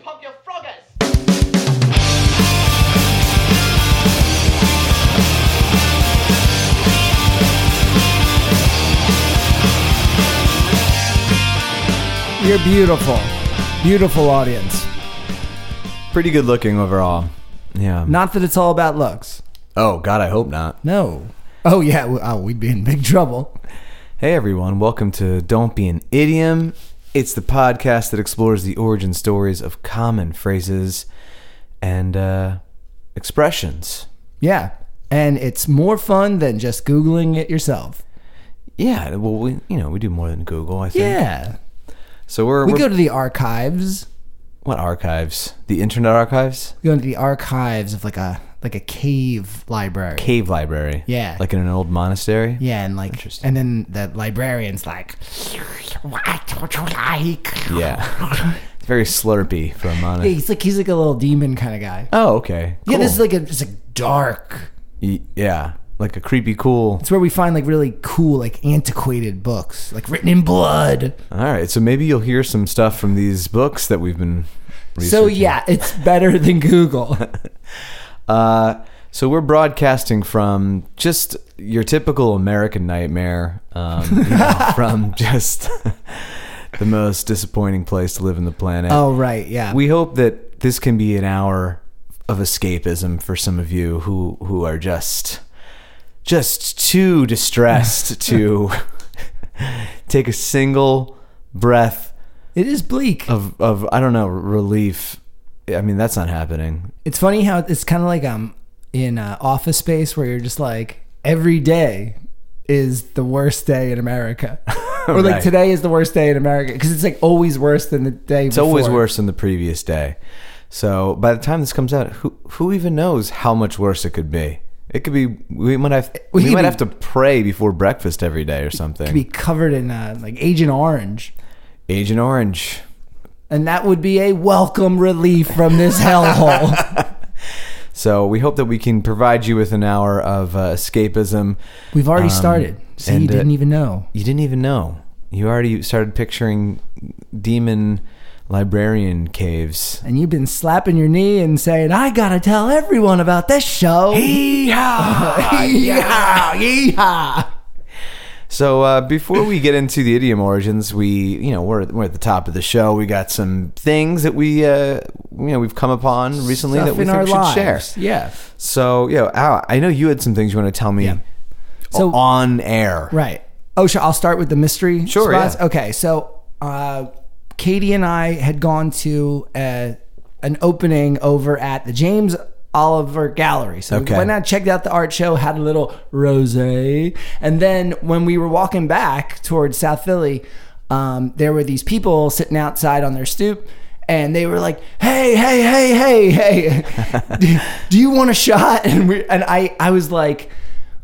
pump your froggers! You're beautiful. Beautiful audience. Pretty good looking overall. Yeah. Not that it's all about looks. oh God, I hope not. No. Oh, yeah. Oh, we'd be in big trouble. Hey everyone, welcome to Don't Be an Idiom. It's the podcast that explores the origin stories of common phrases and uh, expressions. Yeah. And it's more fun than just Googling it yourself. Yeah, well, we you know we do more than Google. I think. Yeah. So we're, We we're go to the archives. what archives? The Internet Archives, We go to the archives of like a like a cave library. cave library. Yeah. like in an old monastery. Yeah, and like, Interesting. and then the librarian's like, "What would you like?" Yeah. it's very slurpy for a Yeah, monastery. he's like he's like a little demon kind of guy. Oh, okay. Yeah, this is like a it's like dark. Y- yeah, like a creepy cool. It's where we find like really cool, like antiquated books, like written in blood. All right, so maybe you'll hear some stuff from these books that we've been. Reading. So yeah, it's better than Google. Uh, so we're broadcasting from just your typical American nightmare, um, you know, from just the most disappointing place to live in the planet. oh right, yeah. We hope that this can be an hour of escapism for some of you who who are just just too distressed to take a single breath it is bleak. of of I don't know relief. I mean that's not happening. It's funny how it's kind of like um in uh, Office Space where you're just like every day is the worst day in America, or like today is the worst day in America because it's like always worse than the day. It's always worse than the previous day. So by the time this comes out, who who even knows how much worse it could be? It could be we might have We we, might be- have to pray before breakfast every day or something. Could be covered in uh, like Agent Orange. Agent Orange. And that would be a welcome relief from this hellhole. So we hope that we can provide you with an hour of uh, escapism. We've already Um, started. See, you and, uh, didn't even know. You didn't even know. You already started picturing demon librarian caves. And you've been slapping your knee and saying, I gotta tell everyone about this show. Yeehaw! Yeehaw! So uh, before we get into the idiom origins, we you know we're we're at the top of the show. We got some things that we uh, you know we've come upon recently Stuff that we think we should share. Yeah. So yeah, Al, I know you had some things you want to tell me Yeah. So- on air. Right. Oh, sure. I'll start with the mystery. Sure, spots. yeah. Okay. So, uh, Katie and I had gone to a, an opening over at the James Oliver Gallery. So Okay. we went out, checked out the art show, had a little rose, and then when we were walking back towards South Philly, um, there were these people sitting outside on their stoop. And they were like, "Hey, hey, hey, hey, hey! do, do you want a shot?" And we and I, I was like,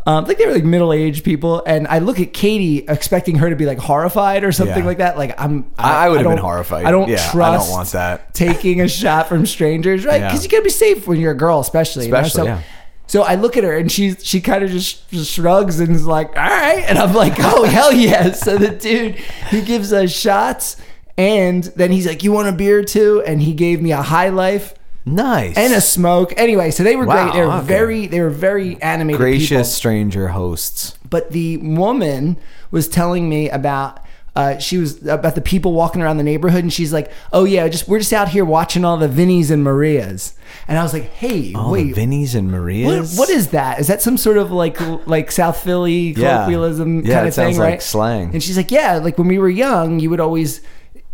um, like they were like middle aged people, and I look at Katie expecting her to be like horrified or something Yeah. like that. Like I'm, I, I would have been horrified. I don't yeah, trust. I don't want that. taking a shot from strangers, right? Yeah. Because you gotta be safe when you're a girl, especially. you know? Especially, so, yeah. So I look at her and she she kind of just, just shrugs and is like, "All right," and I'm like, "Oh hell yes!" So the dude he gives us shots, and then he's like, "You want a beer too?" And he gave me a High Life Nice and a smoke. Anyway, so they were Wow, great. They were okay. very they were very animated. gracious people. stranger hosts. But the woman was telling me about uh, she was about the people walking around the neighborhood, and she's like, "Oh yeah, just we're just out here watching all the Vinnies and Marias." And I was like, "Hey, All wait, the Vinnies and what, Marias. what is that? Is that some sort of like like South Philly colloquialism Yeah, kind it of thing, sounds like right?" slang. And she's like, "Yeah, like when we were young, you would always."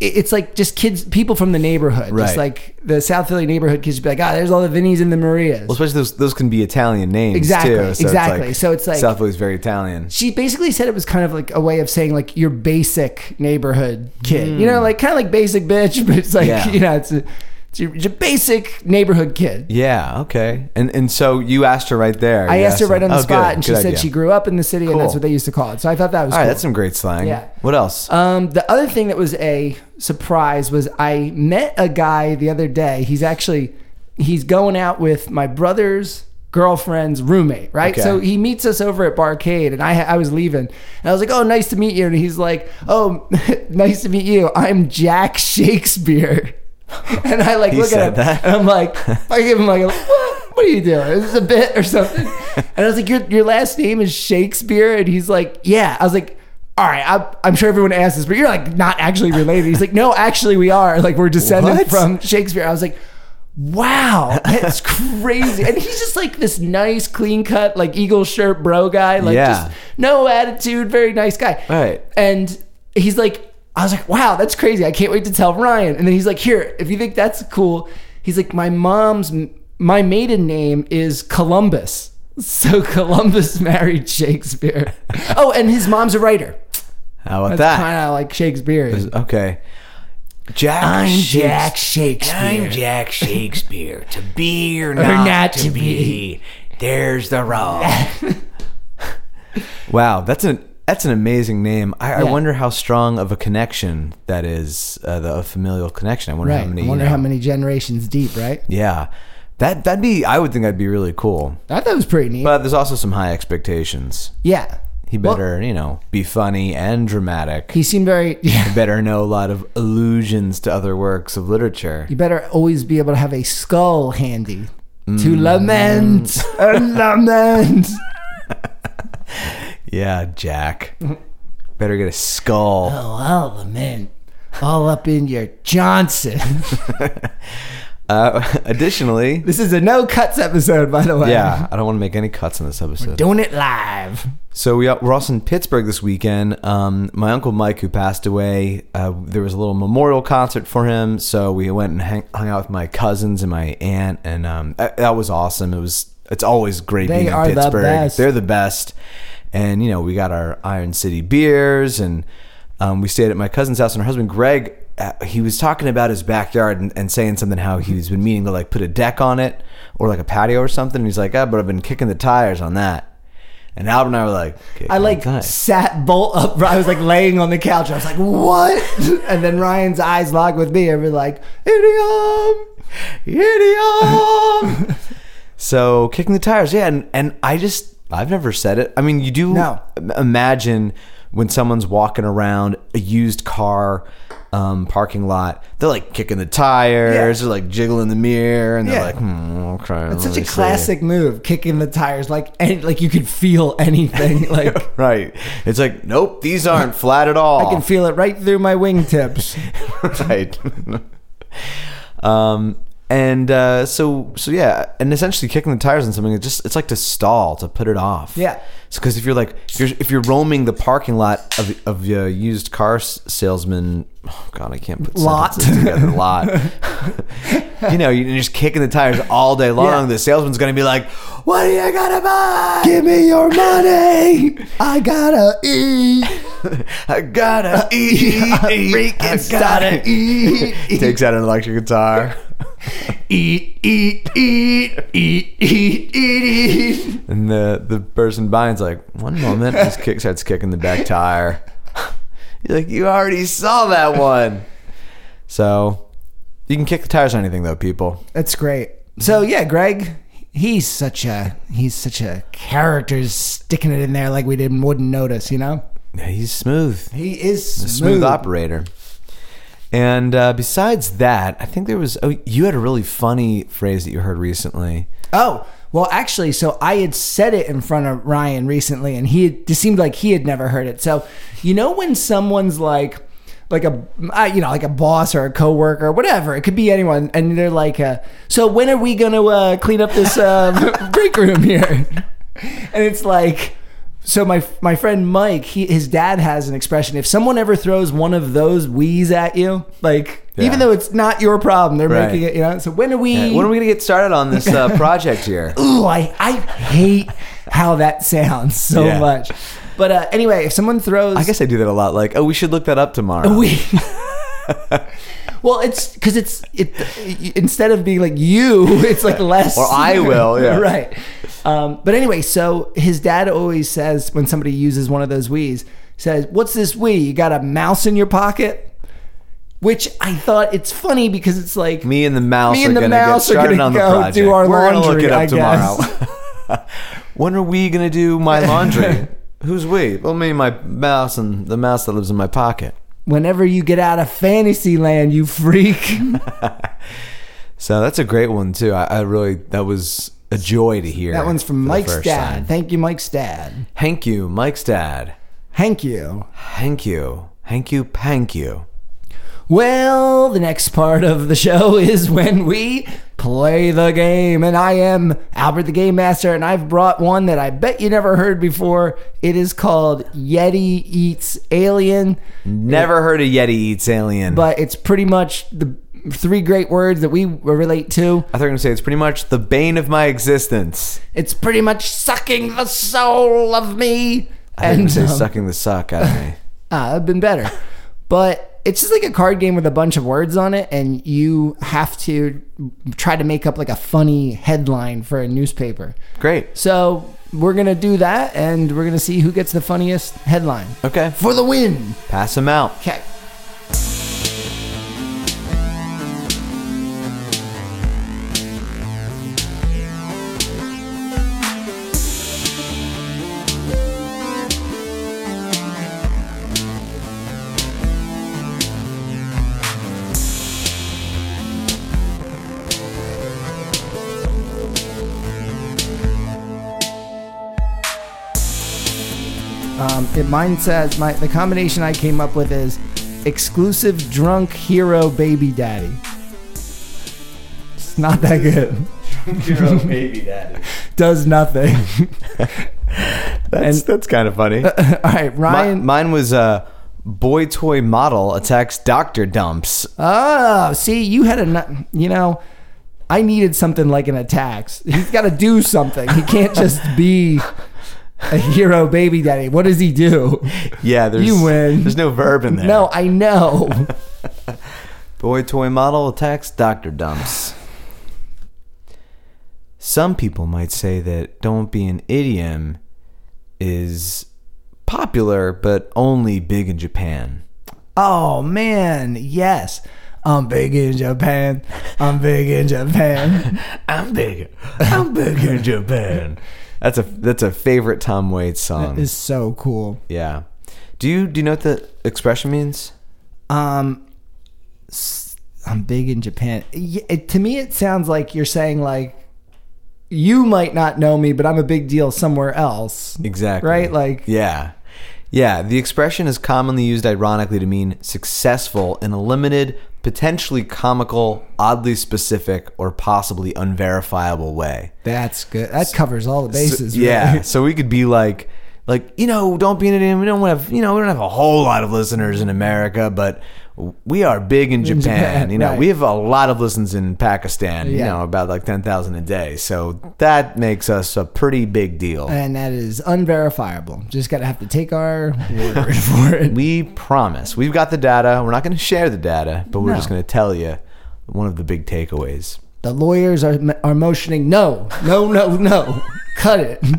It- It's like just kids, people from the neighborhood, Right. just like the South Philly neighborhood kids would be like, ah, there's all the Vinnies and the Marias. Well, especially those those can be Italian names Exactly, too. So exactly. It's like, So it's like- South Philly's very Italian. she basically said it was kind of like a way of saying like your basic neighborhood kid, you know, like kind of like basic bitch, but it's like. Yeah. you know, it's, a, your, your basic neighborhood kid. Yeah. Okay. And and so you asked her right there. I You asked her right on the Oh, spot, good, and she good said idea. she grew up in the city, and that's Cool. what they used to call it. So I thought that was All right, cool. that's some great slang. Yeah. What else? Um, the other thing that was a surprise was I met a guy the other day. He's actually he's going out with my brother's girlfriend's roommate, right? Okay. So he meets us over at Barcade, and I I was leaving, and I was like, "Oh, nice to meet you," and he's like, "Oh, nice to meet you. I'm Jack Shakespeare." And I like He look at him that? and I'm like, I give him like, what? What are you doing? Is this a bit or something? And I was like, your your last name is Shakespeare, and he's like, yeah. I was like. All right, I'm, I'm sure everyone asks this, but you're like not actually related. He's like, no, actually we are. Like we're descended What? from Shakespeare. I was like, wow, that's crazy. And he's just like this nice, clean cut, like eagle shirt bro guy. Like Yeah. just no attitude, very nice guy. Right. And he's like, I was like, wow, that's crazy. I can't wait to tell Ryan. And then he's like, here, if you think that's cool, he's like, my mom's, my maiden name is Columbus. So Columbus married Shakespeare. Oh, and his mom's a writer. How about That's that? kind of like Shakespeare. Okay. Jack. I'm Shakes- Jack Shakespeare. I'm Jack Shakespeare. to be or Or not, not to, to be, there's the wrong. wow, that's an that's an amazing name. I, I wonder how strong of a connection that is, uh, the a familial connection. I wonder Right. how many. I you wonder know- how many generations deep, right? Yeah, that that'd be. I would think that'd be really cool. I thought it was pretty neat. But there's also some high expectations. yeah. He Well, better, you know, be funny and dramatic. he seemed very, yeah. He better know a lot of allusions to other works of literature. You better always be able to have a skull handy to Mm. lament and lament. Yeah, Jack. better get a skull. Oh, I'll lament all up in your Johnson. Uh, additionally, this is a no cuts episode, by the way. yeah, I don't want to make any cuts in this episode. Doing it live. So we, we're also in Pittsburgh this weekend. Um, my uncle Mike, who passed away, uh, there was a little memorial concert for him. So we went and hang, hung out with my cousins and my aunt, and um, that, that was awesome. It was. It's always great They being in are the Pittsburgh. best. They're the best, and you know we got our Iron City beers, and um, we stayed at my cousin's house. And her husband Greg, uh, he was talking about his backyard and, and saying something how he's been meaning to like put a deck on it or like a patio or something. And he's like, ah, but I've been kicking the tires on that. And Albert and I were like, I like "Kicking the tires." sat bolt up. I was like laying on the couch. I was like, "What?" And then Ryan's eyes locked with me, and we're like, "Idiom, idiom. so kicking the tires, yeah, and and I just I've never said it. I mean, you do No. imagine when someone's walking around a used car um, parking lot, they're like kicking the tires, Yeah. they're like jiggling the mirror, and they're Yeah. like, hmm, okay. It's such a me see." classic move, kicking the tires like and like you can feel anything. Like Right. It's like, nope, these aren't flat at all. I can feel it right through my wingtips. right. um, and uh, so so yeah, and essentially kicking the tires on something, it just it's like to stall to put it off. Yeah. because if you're like if you're, if you're roaming the parking lot of of a used car salesman, oh god, I can't put Lot. together. Lot. you know, you're just kicking the tires all day long. Yeah. The salesman's gonna be like, "What are you gonna buy? Give me your money. I gotta eat. I gotta uh, eat, eat, I gotta eat. Takes out an electric guitar. Eat, eat, eat, eat, eat, eat, eat. And the the person buying's like, one moment, just kick starts kicking the back tire. You're like, you already saw that one. So you can kick the tires on anything though, people. That's great. So mm-hmm. yeah, Greg, he's such a he's such a character sticking it in there like we didn't wouldn't notice, you know? He's smooth. He is A smooth. smooth operator. And uh, besides that, I think there was oh you had a really funny phrase that you heard recently. Oh, well, actually, so I had said it in front of Ryan recently, and he it seemed like he had never heard it. So, you know, when someone's like, like a, uh, you know, like a boss or a coworker or whatever, it could be anyone, and they're like, uh, "So when are we gonna uh, clean up this uh, break room here?" And it's like. So my my friend Mike, he, his dad has an expression. If someone ever throws one of those wheeze at you, like Yeah. even though it's not your problem, they're Right. making it. You know. So when are we? Yeah, when are we gonna get started on this uh, project here? ooh, I, I hate how that sounds so Yeah. much. But uh, anyway, if someone throws, I guess I do that a lot. Like, oh, we should look that up tomorrow. we. well, it's because it's it instead of being like you, it's like less. Or I will, yeah. right. Um, but anyway, so his dad always says when somebody uses one of those Wii's, says, "What's this Wii? You got a mouse in your pocket?" Which I thought it's funny because it's like Me and the mouse Me and the mouse get are on the go project. do our We're gonna look it up tomorrow. when are we gonna do my laundry? Who's we? Well, me, and my mouse, and the mouse that lives in my pocket. Whenever you get out of fantasy land, you freak. So that's a great one too. I, I really that was a joy to hear. That one's from Mike's dad. time. Thank you, Mike's dad. Thank you, Mike's dad. Thank you. Thank you. Thank you. Thank you. Well, the next part of the show is when we play the game. And I am Albert the Game Master, and I've brought one that I bet you never heard before. It is called Yeti Eats Alien, Never heard of Yeti eats alien. but it's pretty much the three great words that we relate to. I thought you were gonna say it's pretty much the bane of my existence. It's pretty much sucking the soul of me. I think you say um, sucking the suck out of me. Ah, it'd been better. But it's just like a card game with a bunch of words on it, and you have to try to make up like a funny headline for a newspaper. Great. So we're gonna do that, and we're gonna see who gets the funniest headline Okay. for the win. Pass them out. Okay. Mine says my the combination I came up with is exclusive drunk hero baby daddy. It's not that good. Drunk hero baby daddy. Does nothing. That's that's kind of funny. All right, Mi- Ryan. mine was uh, boy toy model attacks doctor dumps. Oh, see, you had a, you know, I needed something like an attacks. He's got to do something. He can't just be a hero baby daddy. What does he do? Yeah, there's You win. There's no verb in there. No, I know. Boy toy model attacks doctor dumps. Some people might say that don't be an idiom is popular, but only big in Japan. Oh man, yes. I'm big in Japan. I'm big in Japan. I'm big. I'm big in Japan. That's a that's a favorite Tom Waits song. That is so cool. yeah. Do you do you know what the expression means? Um, I'm big in Japan. It- to me, it sounds like you're saying like, you might not know me, but I'm a big deal somewhere else. Exactly. Right? Like- yeah. Yeah, the expression is commonly used ironically to mean successful in a limited, potentially comical, oddly specific, or possibly unverifiable way. That's good. That covers all the bases. So- yeah. really. So we could be like, like you know, don't be an idiot. We don't have, you know, we don't have a whole lot of listeners in America, but we are big in Japan. Japan, you know, right. we have a lot of listens in Pakistan. You know, about like ten thousand a day. So that makes us a pretty big deal. And that is unverifiable. Just got to have to take our word for it. We promise. We've got the data. We're not going to share the data, but we're No. just going to tell you one of the big takeaways. The lawyers are are motioning no, no, no, no. Cut it.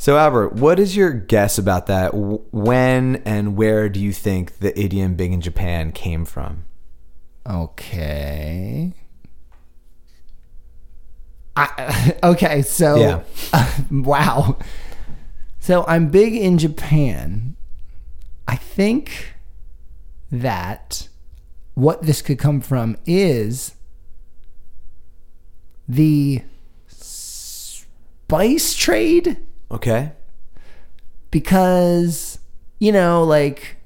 So, Albert, what is your guess about that? When and where do you think the idiom big in Japan came from? Okay. I, okay, so Yeah. wow. So I'm big in Japan. I think that what this could come from is the spice trade Okay. because you know like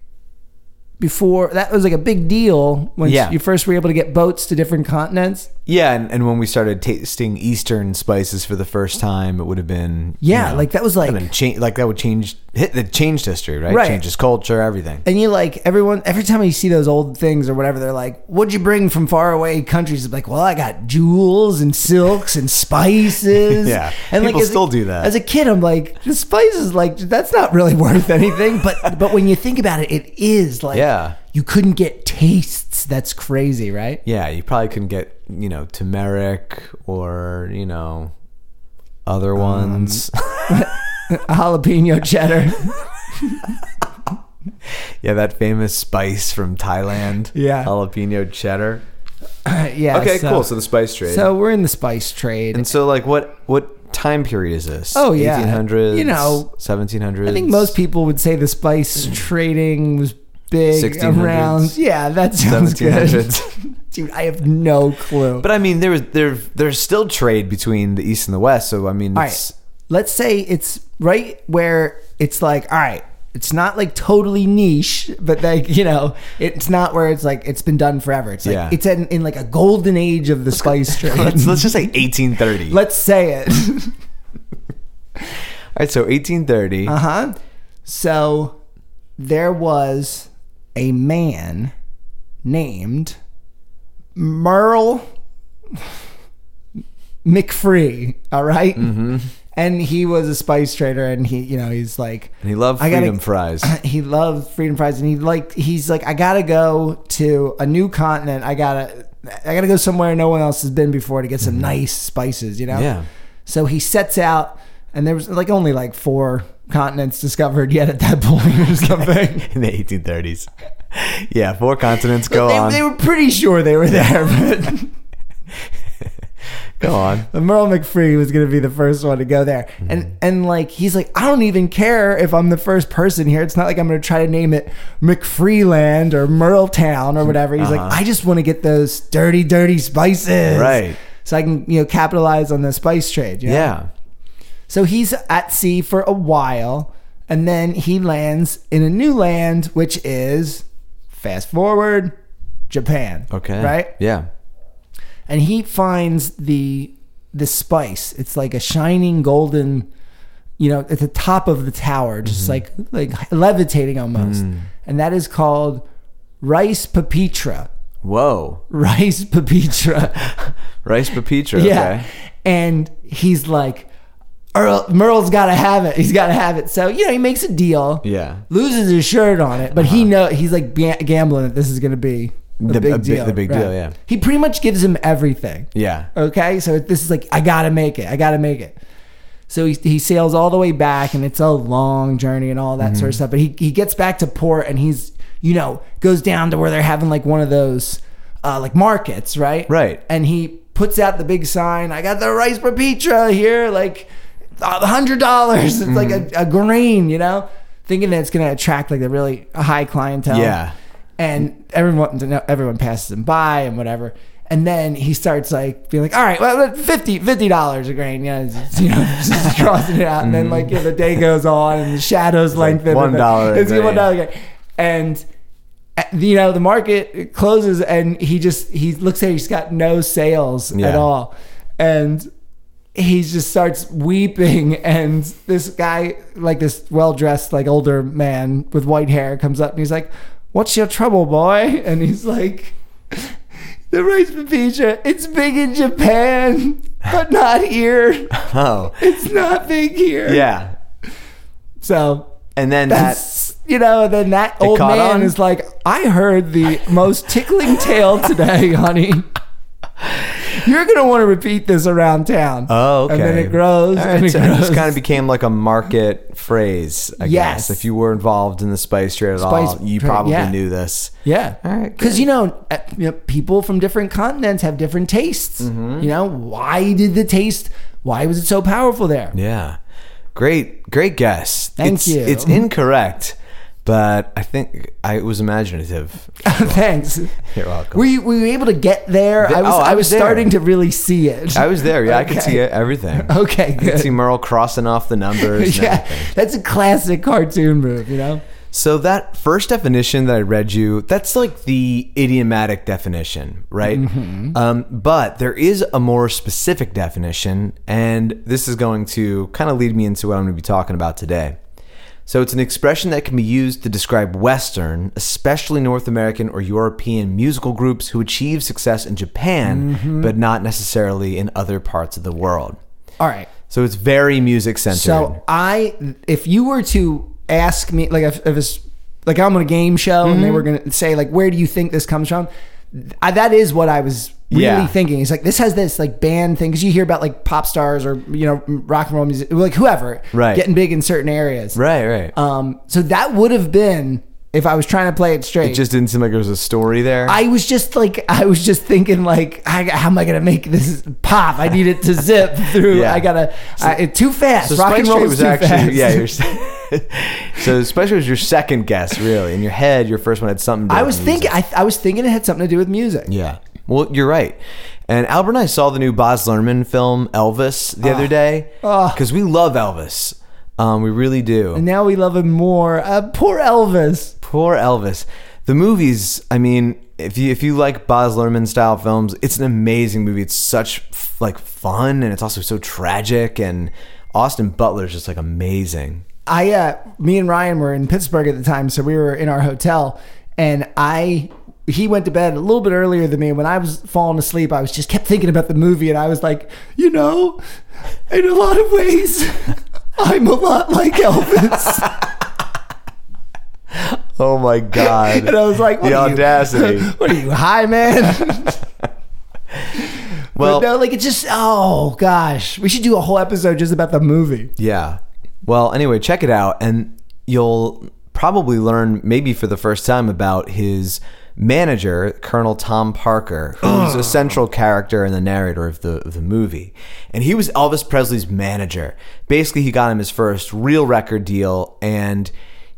before that was like a big deal when Yeah. you first were able to get boats to different continents Yeah, and, and when we started tasting Eastern spices for the first time, it would have been Yeah, like, that was, like- cha- like that would change hit that changed history, right? Right. Changes culture, everything. and you like everyone every time you see those old things or whatever they're like what'd you bring from far away countries it's like well i got jewels and silks and spices Yeah, and people a- still do that. as a kid i'm like the spices like that's not really worth anything but but when you think about it it is like Yeah. you couldn't get tastes that's crazy right Yeah, you probably couldn't get you know turmeric or you know other Um, ones. jalapeno cheddar yeah, that famous spice from Thailand. Yeah. jalapeno cheddar. yeah Okay, so- cool. So the spice trade. so we're in the spice trade and so like what what time period is this? Oh, yeah. 1800s. You know, 1700s. I think most people would say the spice trading was big 1600s. around. Yeah, that sounds good. Dude, I have no clue. But I mean, there was there there's still trade between the east and the west. So I mean, it's, right, let's say it's right where it's like, all right, it's not like totally niche, but like you know, it's not where it's like it's been done forever. It's like Yeah. it's in, in like a golden age of the spice trade. let's let's just say 1830. Let's say it. All right, so 1830. Uh huh. So there was a man named Merle McFree. All right? Mm-hmm. And he was a spice trader, and he, you know, he's like, and he loved I gotta- freedom fries. he loved freedom fries, and he like, he's like, I gotta go to a new continent. I gotta, I gotta go somewhere no one else has been before to get some nice spices. You know? Mm-hmm. Yeah. So he sets out, and there was like only like four continents discovered yet at that point or something. in the 1830s. Yeah, four continents. Go they, on. they were pretty sure they were there, but Go on. Merle McFree was going to be the first one to go there. Mm-hmm. And and like he's like, I don't even care if I'm the first person here. It's not like I'm going to try to name it McFreeland or Merle Town or whatever. He's Uh-huh. like, I just want to get those dirty, dirty spices, Right. So I can you know capitalize on the spice trade. you know? Yeah. So he's at sea for a while, and then he lands in a new land, which is fast forward, Japan. Okay. Right? Yeah. And he finds the the spice. It's like a shining golden, you know, at the top of the tower, just mm-hmm. like like levitating almost. Mm. And that is called rice papitra. Whoa. Rice papitra. Rice papitra. Yeah. Okay. And he's like, Earl, Merle's got to have it. He's got to have it. So, you know, he makes a deal. Yeah. Loses his shirt on it, but he uh-huh. know he's like gambling that this is going to be The- big deal. the big deal, yeah. He pretty much gives him everything. Yeah. Okay. So this is like, I got to make it. I got to make it. So he, he sails all the way back and it's a long journey and all that Mm-hmm. sort of stuff. But he, he gets back to port and he's, you know, goes down to where they're having like one of those uh, like markets, right? Right. And he puts out the big sign, I got the rice papitra here, like a hundred dollars. It's like Mm-hmm. a, a grain, you know? Thinking that it's gonna attract like a really high clientele. Yeah. And everyone everyone passes him by and whatever. And then he starts like being like, all right, well, 50 dollars a grain, yeah, you know, just crossing it out. And then like you know, the day goes on and the shadows lengthen. Mm-hmm. one dollar It's one dollar. And uh, you know the market closes and he just he looks at it, he's got no sales at all and he just starts weeping and this guy like this well-dressed like older man with white hair comes up and he's like what's your trouble boy and he's like the rice papitra it's big in japan but not here Oh. it's not big here Yeah. so And then that. that's you know then that old man on? is like i heard the most tickling tale today honey you're gonna want to repeat this around town Oh, okay. and then it grows and it so grows just kind of became like a market phrase, I Yes. guess. If you were involved in the spice trade at Spice all, you probably yeah. knew this. yeah All right, because you know, uh, you know people from different continents have different tastes Mm-hmm. you know why did the taste why was it so powerful there Yeah. Great, great guess. Thank it's, you. It's incorrect, but I think I was imaginative. thanks You're welcome. were you, were you able to get there The- i was oh, I i was there. starting to really see it I was there. Yeah, I could Okay. see everything. okay I could see Merle crossing off the numbers. Yeah, everything. that's a classic cartoon move, you know. So that first definition that I read you, that's like the idiomatic definition, right? Mm-hmm. Um, but there is a more specific definition, and this is going to kind of lead me into what I'm going to be talking about today. So it's an expression that can be used to describe Western, especially North American or European musical groups who achieve success in Japan, Mm-hmm. but not necessarily in other parts of the world. All right. So it's very music centered. So I, if you were to ask me, like if, if it's like I'm on a game show and they Mm-hmm. were going to say like, where do you think this comes from? I, that is what I was really Yeah. thinking. It's like this has this like band thing because you hear about like pop stars or you know rock and roll music, like whoever, Right. getting big in certain areas. right, right. Um. So that would have been if I was trying to play it straight. it just didn't seem like there was a story there. I was just like, I was just thinking, like, I, how am I gonna make this pop? I need it to zip through. Yeah. I gotta I, it, too fast. So Rock and roll was actually fast. yeah. Your, so Trade was your second guess, really. In your head, your first one had something. To do I with was music. thinking, I, I was thinking it had something to do with music. yeah. Well, you're right. And Albert and I saw the new Baz Luhrmann film Elvis the other day Ah. because we love Elvis. Um, we really do. And now we love him more. Uh, poor Elvis. Poor Elvis. The movies, I mean, if you if you like Baz Luhrmann style films, it's an amazing movie. It's such like fun and it's also so tragic and Austin Butler is just like amazing. I uh me and Ryan were in Pittsburgh at the time, so we were in our hotel and I he went to bed a little bit earlier than me. When I was falling asleep, I was just kept thinking about the movie and I was like, you know, in a lot of ways, I'm a lot like Elvis. Oh my god. and I was like, what The are you- audacity. what are you, high man? well, but no, like it's just oh gosh. We should do a whole episode just about the movie. Yeah. Well, anyway, check it out, and you'll probably learn, maybe for the first time, about his manager, Colonel Tom Parker, who's a central character and the narrator of the of the movie. And he was Elvis Presley's manager. Basically, he got him his first real record deal, and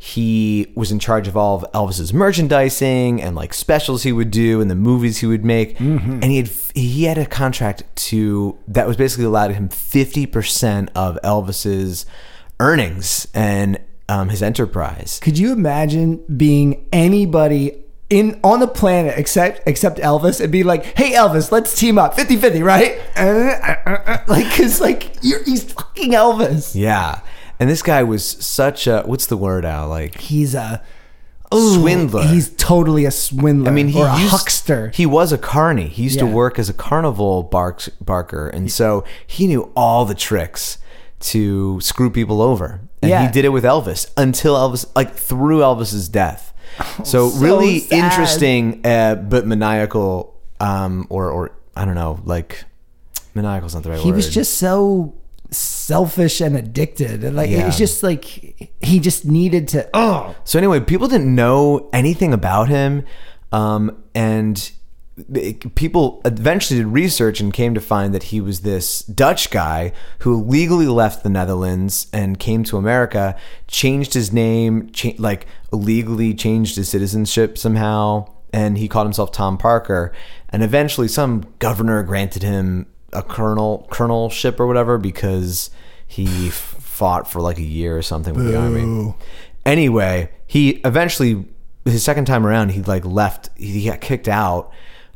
he was in charge of all of Elvis's merchandising and like specials he would do and the movies he would make. And he had he had a contract to that was basically allowed him fifty percent of Elvis's earnings and um, his enterprise. Could you imagine being anybody in on the planet except except Elvis and be like, "Hey Elvis, let's team up 50-50, right?" Uh, uh, uh, like cuz like you're he's fucking Elvis. Yeah, and this guy was such a what's the word Al like He's a ooh, Swindler. He's totally a swindler. I mean, he or a used, huckster. He was a carny. He used to work as a carnival barks, barker, and so he knew all the tricks to screw people over. And Yeah. he did it with Elvis until Elvis, like through Elvis's death. so, Oh, so really sad. interesting, uh, but maniacal, um, or or I don't know, like maniacal is not the right he word. He was just so selfish and addicted. And like Yeah. it's just like he just needed to oh So anyway, people didn't know anything about him, um, and people eventually did research and came to find that he was this Dutch guy who legally left the Netherlands and came to America, changed his name, cha- like illegally changed his citizenship somehow, and he called himself Tom Parker. And eventually, some governor granted him a colonel colonelship or whatever because he fought for like a year or something with the army. Anyway, he eventually his second time around he like left he got kicked out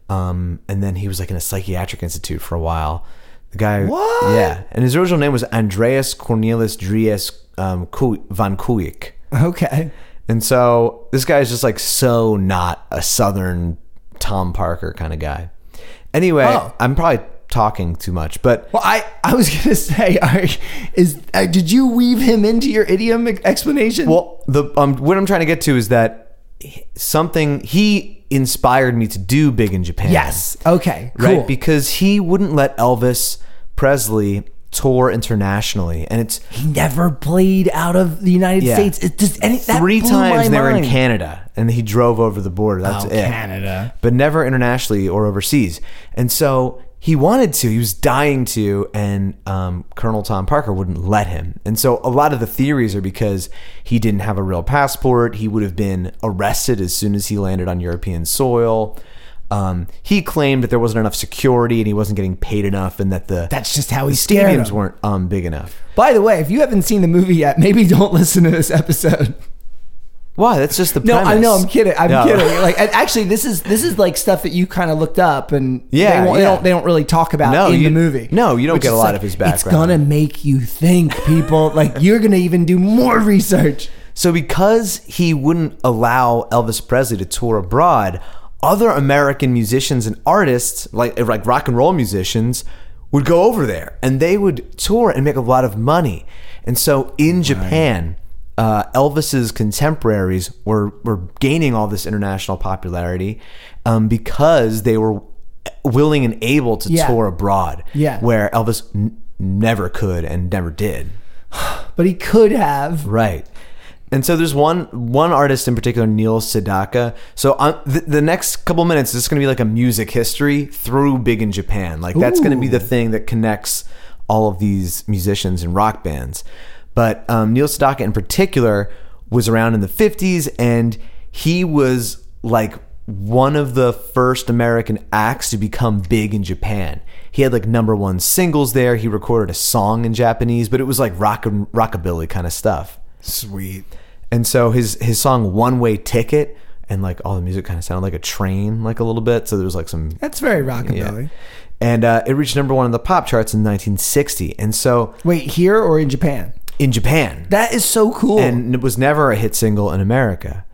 um, and then he was like in a psychiatric institute for a while. The guy What? Yeah. And his original name was Andreas Cornelis Dries um, Ku- van Kuijk. okay. And so this guy is just like so not a southern Tom Parker kind of guy. Anyway, Oh. I'm probably talking too much, but Well, I, I was gonna say, are, is uh, did you weave him into your idiom explanation? Well, the um, what I'm trying to get to is that something he inspired me to do big in Japan. yes. Okay. Cool. right? Because he wouldn't let Elvis Presley tour internationally, and it's he never played out of the United Yeah. States. It does any that three times they were in. Canada, and he drove over the border. That's Oh, it. Canada. but never internationally or overseas. And so he wanted to, he was dying to, and um, Colonel Tom Parker wouldn't let him. And so a lot of the theories are because he didn't have a real passport. He would have been arrested as soon as he landed on European soil. Um, he claimed that there wasn't enough security and he wasn't getting paid enough, and that the That's just how he scared stadiums him. weren't um, big enough. By the way, if you haven't seen the movie yet, maybe don't listen to this episode. Why? That's just the No, premise. I know. I'm kidding. I'm No. kidding. Like, actually, this is this is like stuff that you kind of looked up, and Yeah, they, won't, they don't they don't really talk about No, in you- the movie. no, you don't get a lot like, of his background. It's gonna make you think, people. like you're gonna even do more research. So because he wouldn't allow Elvis Presley to tour abroad, other American musicians and artists, like like rock and roll musicians, would go over there and they would tour and make a lot of money. And so in Japan, uh, Elvis's contemporaries were were gaining all this international popularity um, because they were willing and able to Yeah. tour abroad. Yeah. where Elvis n- never could and never did. But he could have. Right. And so there's one one artist in particular, Neil Sedaka. So on the, the next couple minutes this is going to be like a music history through Big in Japan. Like that's going to be the thing that connects all of these musicians and rock bands. But um, Neil Sedaka in particular was around in the 50s, and he was like one of the first American acts to become big in Japan. He had like number one singles there. He recorded a song in Japanese, but it was like rock and rockabilly kind of stuff. Sweet. And so his his song One Way Ticket and like all the music kind of sounded like a train like a little bit. So there was like some That's very rockabilly. Yeah. and uh, it reached number one on the pop charts in 1960. And so Wait, here or in Japan? In Japan, That is so cool. and it was never a hit single in America.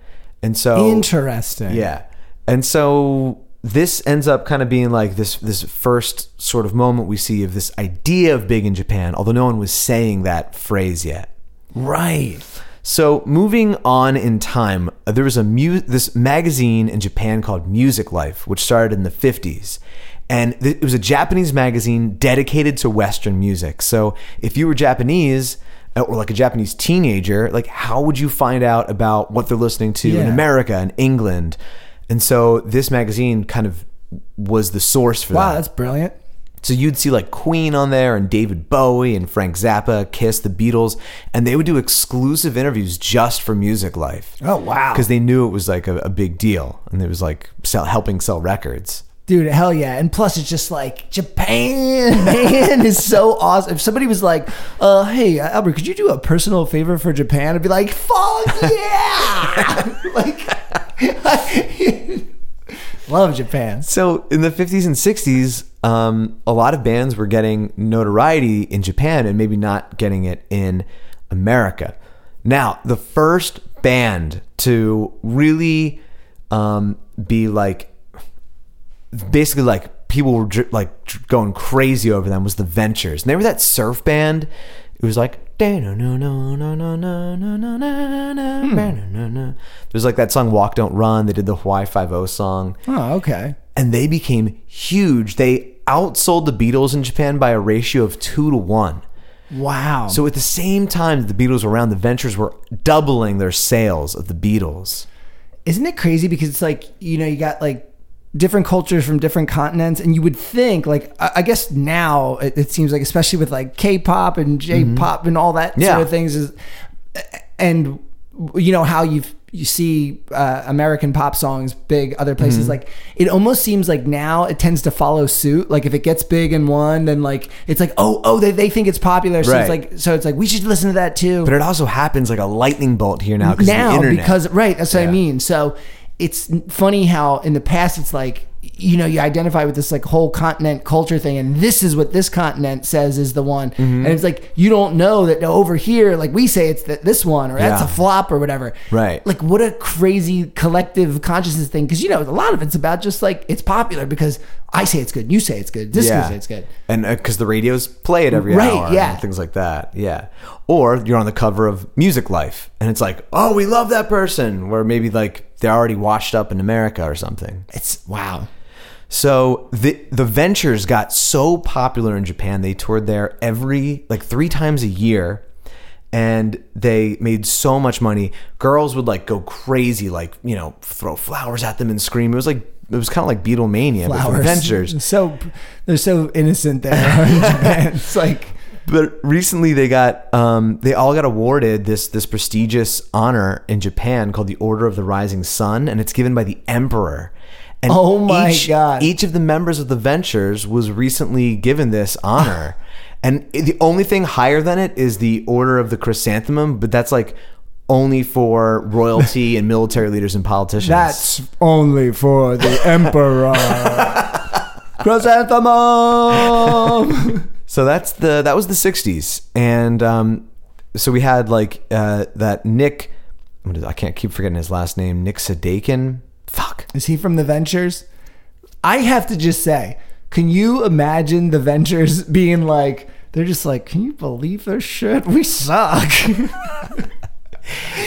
And so Interesting. yeah. And so this ends up kind of being like this this first sort of moment we see of this idea of big in Japan, although no one was saying that phrase yet. Right. So moving on in time, uh, there was a mu- this magazine in Japan called Music Life, which started in the 50s. And th- it was a Japanese magazine dedicated to Western music. So if you were Japanese or like a Japanese teenager, like how would you find out about what they're listening to in America and England? And so this magazine kind of was the source for Wow, that. Wow, that's brilliant. So you'd see like Queen on there and David Bowie and Frank Zappa, Kiss, the Beatles, and they would do exclusive interviews just for Music Life. Oh, wow. Because they knew it was like a, a big deal and it was like sell, helping sell records. Dude, hell yeah. And plus, it's just like Japan, man, is so awesome. If somebody was like, uh, hey, Albert, could you do a personal favor for Japan? I'd be like, fuck yeah. like, love Japan. So in the 50s and 60s, um, a lot of bands were getting notoriety in Japan and maybe not getting it in America. Now, the first band to really um, be like, basically like people were like dr- going crazy over them was the Ventures. And they were that surf band. It was like. There's like that song "Walk Don't Run." They did the Hawaii Five O song Oh, okay. and they became huge. They outsold the Beatles in Japan by a ratio of two to one. Wow. So at the same time that the Beatles were around, the Ventures were doubling their sales of the Beatles. isn't it crazy because it's like you know you got like different cultures from different continents and you would think like i I guess now it, it seems like especially with like k-pop and j-pop and all that Mm-hmm. Yeah. sort of things is and you know how you you see uh, american pop songs big other places Mm-hmm. like it almost seems like now it tends to follow suit like if it gets big in one then like it's like oh oh they, they think it's popular so it's like so it's like we should listen to that too But it also happens like a lightning bolt here now because now of the internet. because right that's what i mean so it's funny how in the past it's like you know you identify with this like whole continent culture thing and this is what this continent says is the one Mm-hmm. and it's like you don't know that over here like we say it's that this one or that's a flop or whatever Right. like what a crazy collective consciousness thing because you know a lot of it's about just like it's popular because i say it's good you say it's good this guy say it's good And because the radios play it every Right, hour, yeah. and things like that. Yeah. Or you're on the cover of Music Life, and it's like, oh, we love that person. Where maybe like they're already washed up in America or something. it's wow So the the Ventures got so popular in Japan, they toured there every like three times a year, and they made so much money. Girls would like go crazy, like you know, throw flowers at them and scream. It was like it was kind of like Beatlemania, but for Ventures. so they're so innocent there in Japan. it's like But recently they got um, they all got awarded this this prestigious honor in Japan called the Order of the Rising Sun, and it's given by the Emperor. And Oh my each, God. Each of the members of the Ventures was recently given this honor, and the only thing higher than it is the Order of the Chrysanthemum, but that's like only for royalty and military leaders and politicians. That's only for the emperor. Chrysanthemum. So that's the that was the '60s, and um, so we had like uh, that Nick. Is, I can't keep forgetting his last name. Nick Sadakin. Fuck. Is he from the Ventures? I have to just say, can you imagine the Ventures being like, they're just like, can you believe their shit? We suck.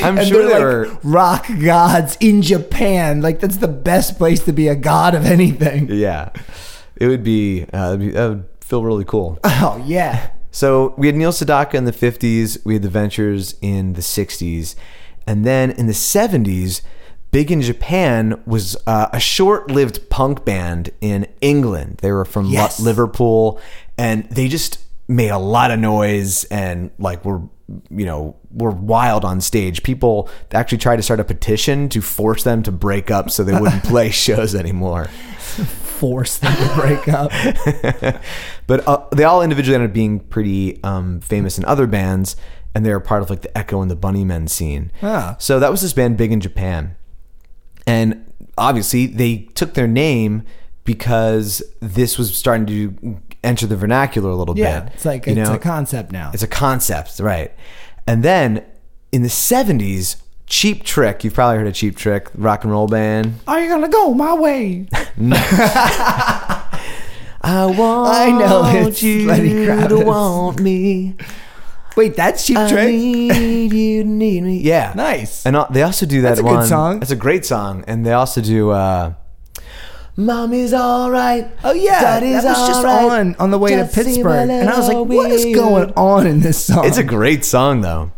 I'm and sure they're they like were. rock gods in Japan. Like that's the best place to be a god of anything. Yeah, it would be. Uh, it'd be that would feel really cool. Oh yeah. So we had Neil Sedaka in the 50s, we had the Ventures in the 60s, and then in the 70s, Big in Japan was uh, a short-lived punk band in England. They were from Yes. Liverpool, and they just made a lot of noise and like were you know were wild on stage. People actually tried to start a petition to force them to break up so they wouldn't play shows anymore. Force them to break up. but uh, they all individually ended up being pretty um, famous in other bands, and they were part of like the Echo and the Bunnymen scene. Ah. So that was this band big in Japan, and obviously they took their name because this was starting to enter the vernacular a little Yeah, bit. it's like you it's know? a concept now. It's a concept, right? And then in the '70s, Cheap Trick. You've probably heard of Cheap Trick, rock and roll band. Are you gonna go my way? I want I know, it's you Lenny to Kravitz. want me. Wait, that's Cheap I Trick. need you, need me. Yeah, Nice. And uh, they also do that That's a good song. It's a great song, and they also do. uh Mommy's all right. Oh yeah, Daddy's that was just right. on on the way Just to Pittsburgh, and I was like, "What is going on in this song?" It's a great song though.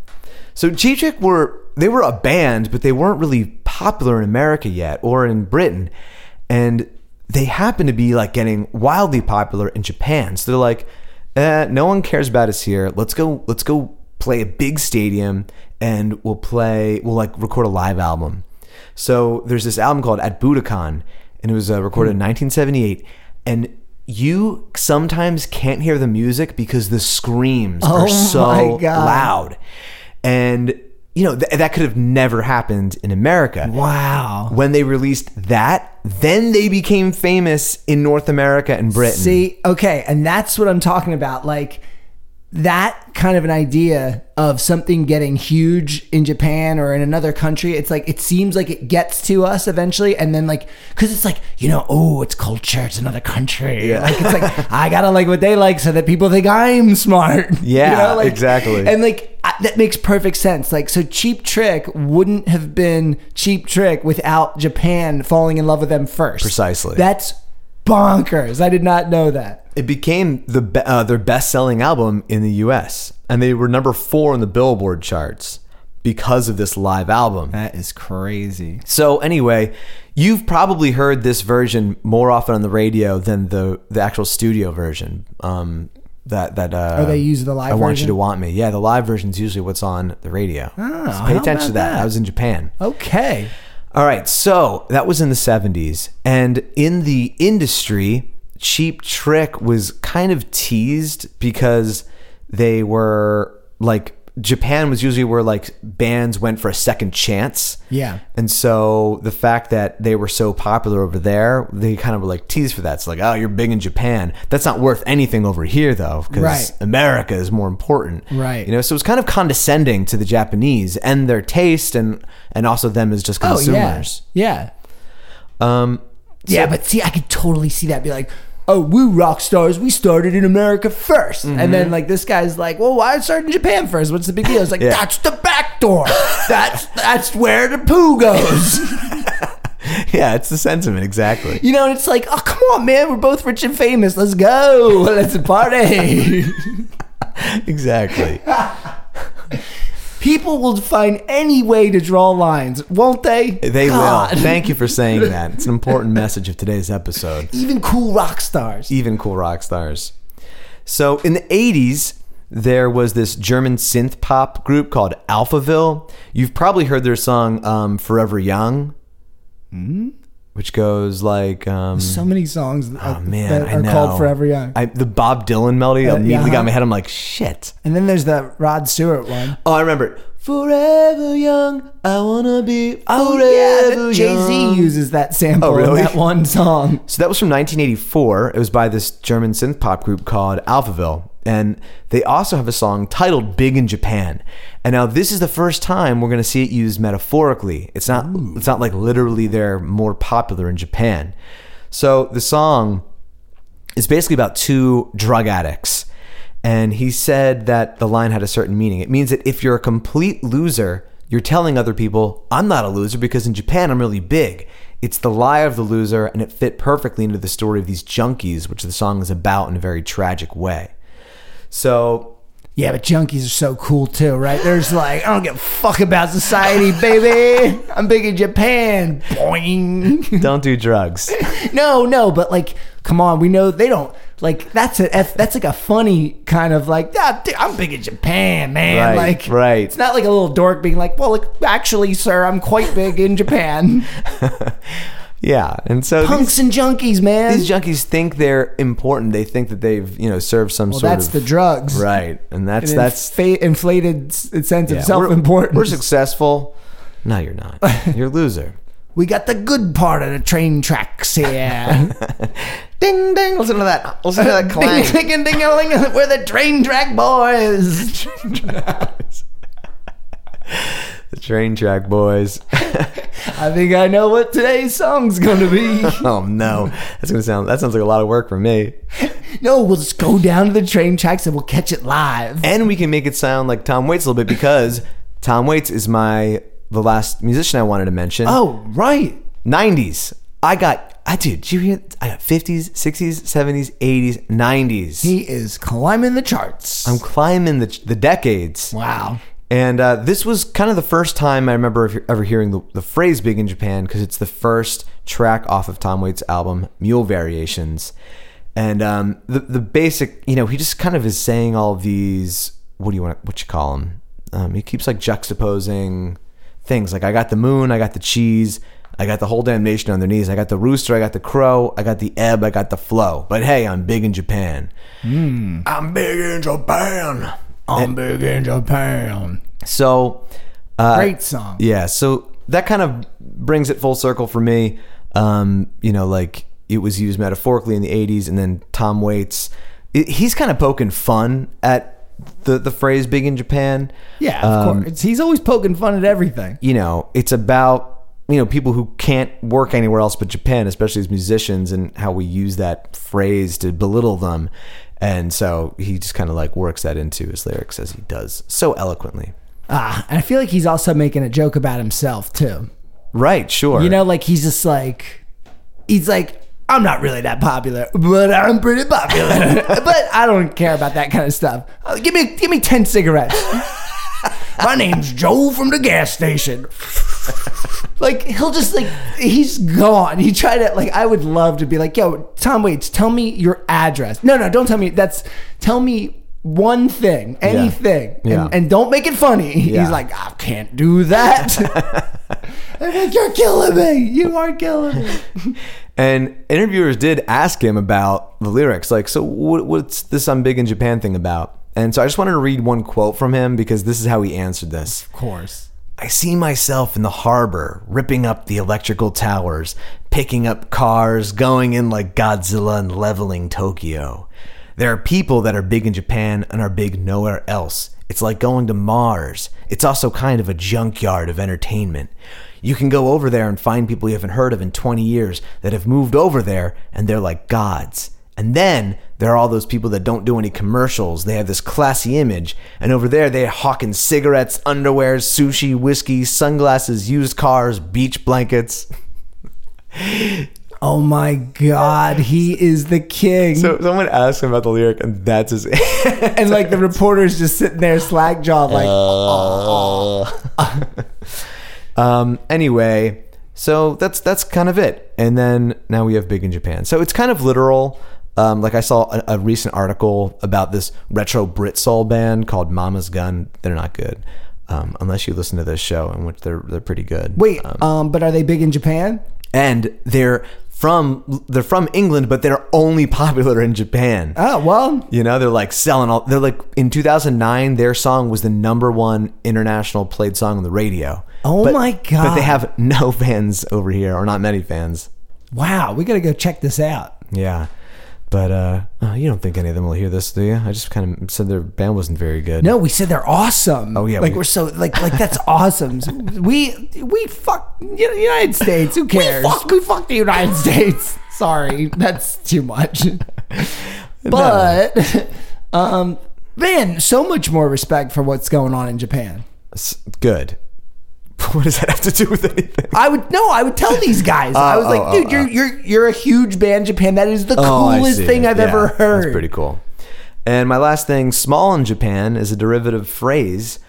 So Cheap Trick were they were a band, but they weren't really popular in America yet or in Britain, and they happened to be like getting wildly popular in Japan. So they're like, eh, no one cares about us here. Let's go. Let's go play a big stadium, and we'll play. We'll like record a live album. So there's this album called At Budokan, and it was uh, recorded in 1978, and you sometimes can't hear the music because the screams Oh are so loud. And, you know, th- that could have never happened in America. wow. When they released that, then they became famous in North America and Britain. See, okay, and that's what I'm talking about. Like that kind of an idea of something getting huge in Japan or in another country. It's like it seems like it gets to us eventually, and then like because it's like you know, oh, it's culture, it's another country. Yeah. Like it's like I gotta like what they like so that people think I'm smart. Yeah, You know, like- exactly. And like I- that makes perfect sense. Like so, Cheap Trick wouldn't have been Cheap Trick without Japan falling in love with them first. Precisely. That's bonkers. I did not know that. It became the uh, their best-selling album in the U.S. and they were number four on the Billboard charts because of this live album. That is crazy. So anyway, you've probably heard this version more often on the radio than the the actual studio version. Um, that that uh, Oh, they use the live version. I want you to want me. Yeah, the live version is usually what's on the radio. Oh, So pay attention to that. that? I was in Japan. Okay. All right, so that was in the 70s. And in the industry, Cheap Trick was kind of teased because they were like, Japan was usually where like bands went for a second chance. Yeah. And so the fact that they were so popular over there, they kind of were like teased for that. It's like, oh, you're big in Japan. That's not worth anything over here, though, because Right. America is more important. Right. You know, so it was kind of condescending to the Japanese and their taste, and and also them as just Oh consumers. yeah. Um, Yeah. Yeah, but see, I could totally see that. Be like, oh, we rock stars. We started in America 1st and Mm-hmm. then like this guy's like, well, why start in Japan first? What's the big deal? It's like Yeah. that's the back door. that's that's where the poo goes. yeah, it's the sentiment exactly. You know, and it's like, oh, come on, man. We're both rich and famous. Let's go. Let's party. exactly. People will find any way to draw lines, won't they? They God. will. Thank you for saying that. It's an important message of today's episode. Even cool rock stars. even cool rock stars. So in the 80s, there was this German synth pop group called Alphaville. You've probably heard their song um, Forever Young, which goes like. Um, So many songs oh, uh, man, that are called Forever Young. I, the Bob Dylan melody Uh, immediately yeah. got in my head. I'm like, shit. and then there's the Rod Stewart one. Oh, I remember it. Forever young, I wanna be forever Oh yeah, Jay Z uses that sample Oh, really? in that one song. So that was from 1984. It was by this German synth pop group called Alphaville. And they also have a song titled Big in Japan. And now this is the first time we're going to see it used metaphorically. It's not it's not like literally they're more popular in Japan. So the song is basically about two drug addicts. And he said that the line had a certain meaning. It means that if you're a complete loser, you're telling other people, I'm not a loser because in Japan I'm really big. It's the lie of the loser, and it fit perfectly into the story of these junkies, which the song is about in a very tragic way. So Yeah, but junkies are so cool too, right? There's like, I don't give a fuck about society, baby. I'm big in Japan. Boing. Don't do drugs. No, no, but like, come on, we know they don't like. That's a that's like a funny kind of like. Ah, dude, I'm big in Japan, man. Right, like, right. It's not like a little dork being like, well, like, actually, sir, I'm quite big in Japan. Yeah, and so these, Punks and junkies, man. these junkies think they're important. They think that they've you know served some well, sort that's of the drugs, right, and that's An that's infa- inflated sense yeah, of we're- self-importance. We're, successful. No, you're not. You're a loser. we got the good part of the train tracks here. ding ding. Listen to that. Listen to that ding, clang. ding, ding, ding, ding, we're the train track boys. the train track boys. I think I know what today's song's gonna be. oh no, that's gonna sound. That sounds like a lot of work for me. no, we'll just go down to the train tracks and we'll catch it live. And we can make it sound like Tom Waits a little bit because Tom Waits is my the last musician I wanted to mention. Oh, right. 90s. I got, I dude, did you hear? I got 50s, 60s, 70s, 80s, 90s. He is climbing the charts. I'm climbing the the decades. wow. And uh, this was kind of the first time I remember ever- ever hearing the, the phrase "big in Japan" because it's the first track off of Tom Waits' album Mule Variations, and um, the the basic, you know, he just kind of is saying all these. What do you want? What you call them? Um, he keeps like juxtaposing things. Like I got the moon, I got the cheese, I got the whole damn nation on their knees. I got the rooster, I got the crow, I got the ebb, I got the flow. But hey, I'm big in Japan. I'm big in Japan. I'm big in Japan. So, uh, Great song. yeah. So that kind of brings it full circle for me. Um, you know, like it was used metaphorically in the '80s, and then Tom Waits, it, he's kind of poking fun at the the phrase "big in Japan." Yeah, of Um, course. He's always poking fun at everything. You know, it's about you know people who can't work anywhere else but Japan, especially as musicians, and how we use that phrase to belittle them. And so he just kind of like works that into his lyrics as he does so eloquently. Ah, and I feel like he's also making a joke about himself too. Right, sure. You know, like he's just like, he's like, I'm not really that popular, but I'm pretty popular. but I don't care about that kind of stuff. Uh, give me, give me ten cigarettes. My name's Joe from the gas station. like he'll just like he's gone. He tried to like I would love to be like, yo, Tom Waits, tell me your address. No, no, don't tell me. That's tell me one thing, anything, Yeah. And, and don't make it funny. Yeah. He's like, I can't do that. I'm like, you're killing me. You are killing me. And interviewers did ask him about the lyrics, like, so what, what's this "I'm big in Japan" thing about? And so I just wanted to read one quote from him because this is how he answered this. Of course. I see myself in the harbor, ripping up the electrical towers, picking up cars, going in like Godzilla and leveling Tokyo. There are people that are big in Japan and are big nowhere else. It's like going to Mars. It's also kind of a junkyard of entertainment. You can go over there and find people you haven't heard of in 20 years that have moved over there and they're like gods. And then there are all those people that don't do any commercials. They have this classy image. And over there, they're hawking cigarettes, underwear, sushi, whiskey, sunglasses, used cars, beach blankets. Oh my God, he is the king. So someone asked him about the lyric, and that's his. and like the reporter's just sitting there slack jawed, like, um. Anyway, so that's that's kind of it. And then now we have Big in Japan. So it's kind of literal. Um, like I saw a, a recent article about this retro Brit soul band called Mama's Gun. They're not good, um, unless you listen to this show, in which they're they're pretty good. wait, um, but are they big in Japan? and they're from they're from England, but they're only popular in Japan. Oh, well, You know, they're like selling all. They're like in 2009, their song was the number one international played song on the radio. Oh But- my god! But they have no fans over here, or not many fans. wow, we got to go check this out. Yeah, but uh, oh, you don't think any of them will hear this, do you? I just kind of said their band wasn't very good. No, we said they're awesome. Oh, yeah, like we- are so like like that's awesome. We we fuck you know, United States. Who cares? We fuck, we fuck the United States. Sorry, that's too much. But um, man, so much more respect for what's going on in Japan. Good. What does that have to do with anything? I would no, I would tell these guys. I was oh, like, dude, oh. you're you're you're a huge band, Japan. That is the Oh, coolest thing I've Yeah, ever heard. That's pretty cool. And my last thing, small in Japan, is a derivative phrase.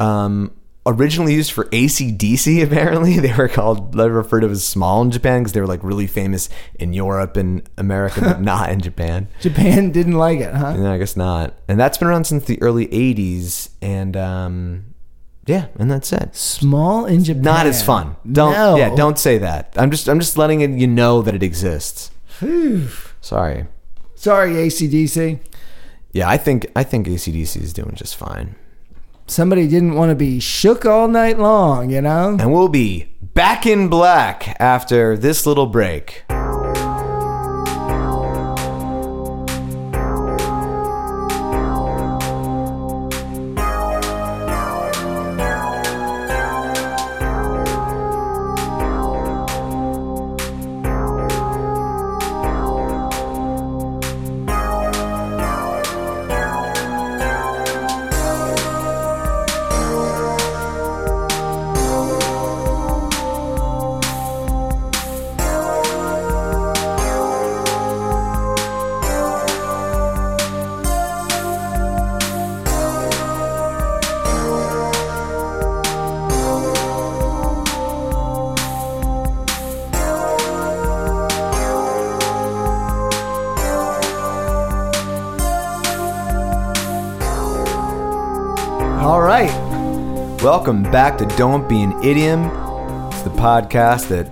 Um, originally used for ACDC, apparently. They were called, they were referred to as small in Japan because they were like really famous in Europe and America, but not in Japan. Japan didn't like it, huh? No, I guess not. And that's been around since the early 80s. And um, yeah, and that's it. Small in Japan. Not as fun. Don't No. yeah, don't say that. I'm just I'm just letting it, you know that it exists. Phew. Sorry. Sorry, ACDC. Yeah, I think I think ACDC is doing just fine. Somebody didn't want to be shook all night long, you know? And we'll be back in black after this little break. Welcome back to Don't Be an Idiom. It's the podcast that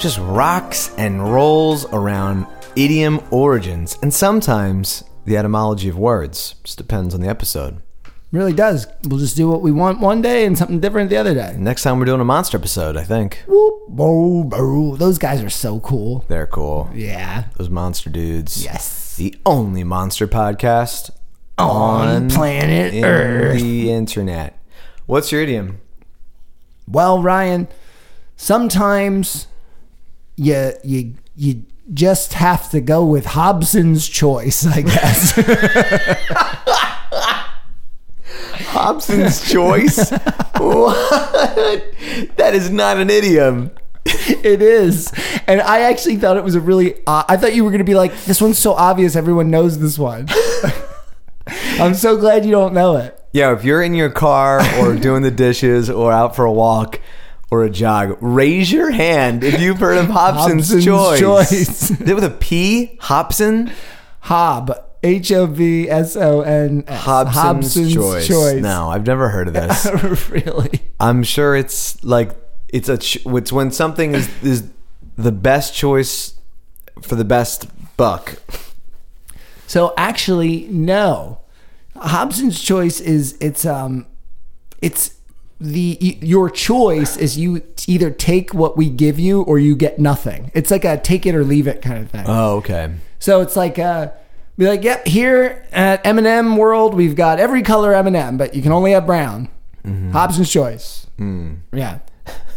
just rocks and rolls around idiom origins and sometimes the etymology of words. Just depends on the episode. Really does. We'll just do what we want one day and something different the other day. Next time we're doing a monster episode, I think. Whoop, boo, boo. Those guys are so cool. They're cool. Yeah. Those monster dudes. Yes. The only monster podcast On planet Earth. the internet. What's your idiom? Well, Ryan, sometimes you you you just have to go with Hobson's choice, I guess. Hobson's choice? what? That is not an idiom. it is. And I actually thought it was a really uh, I thought you were going to be like this one's so obvious everyone knows this one. I'm so glad you don't know it. Yeah, if you're in your car or doing the dishes or out for a walk or a jog, raise your hand if you've heard of Hobson's, Hobson's choice. choice. Is it with a P? Hobson? Hob H O B S O N S. Hobson's, choice. No, I've never heard of this. really? I'm sure it's like it's a ch- it's when something is is the best choice for the best buck. So actually, no. Hobson's choice is it's um it's the your choice is you either take what we give you or you get nothing. It's like a take it or leave it kind of thing. Oh, okay. so it's like uh be like, yep, here at M&M World, we've got every color M&M, but you can only have brown. Hobson's choice. Yeah.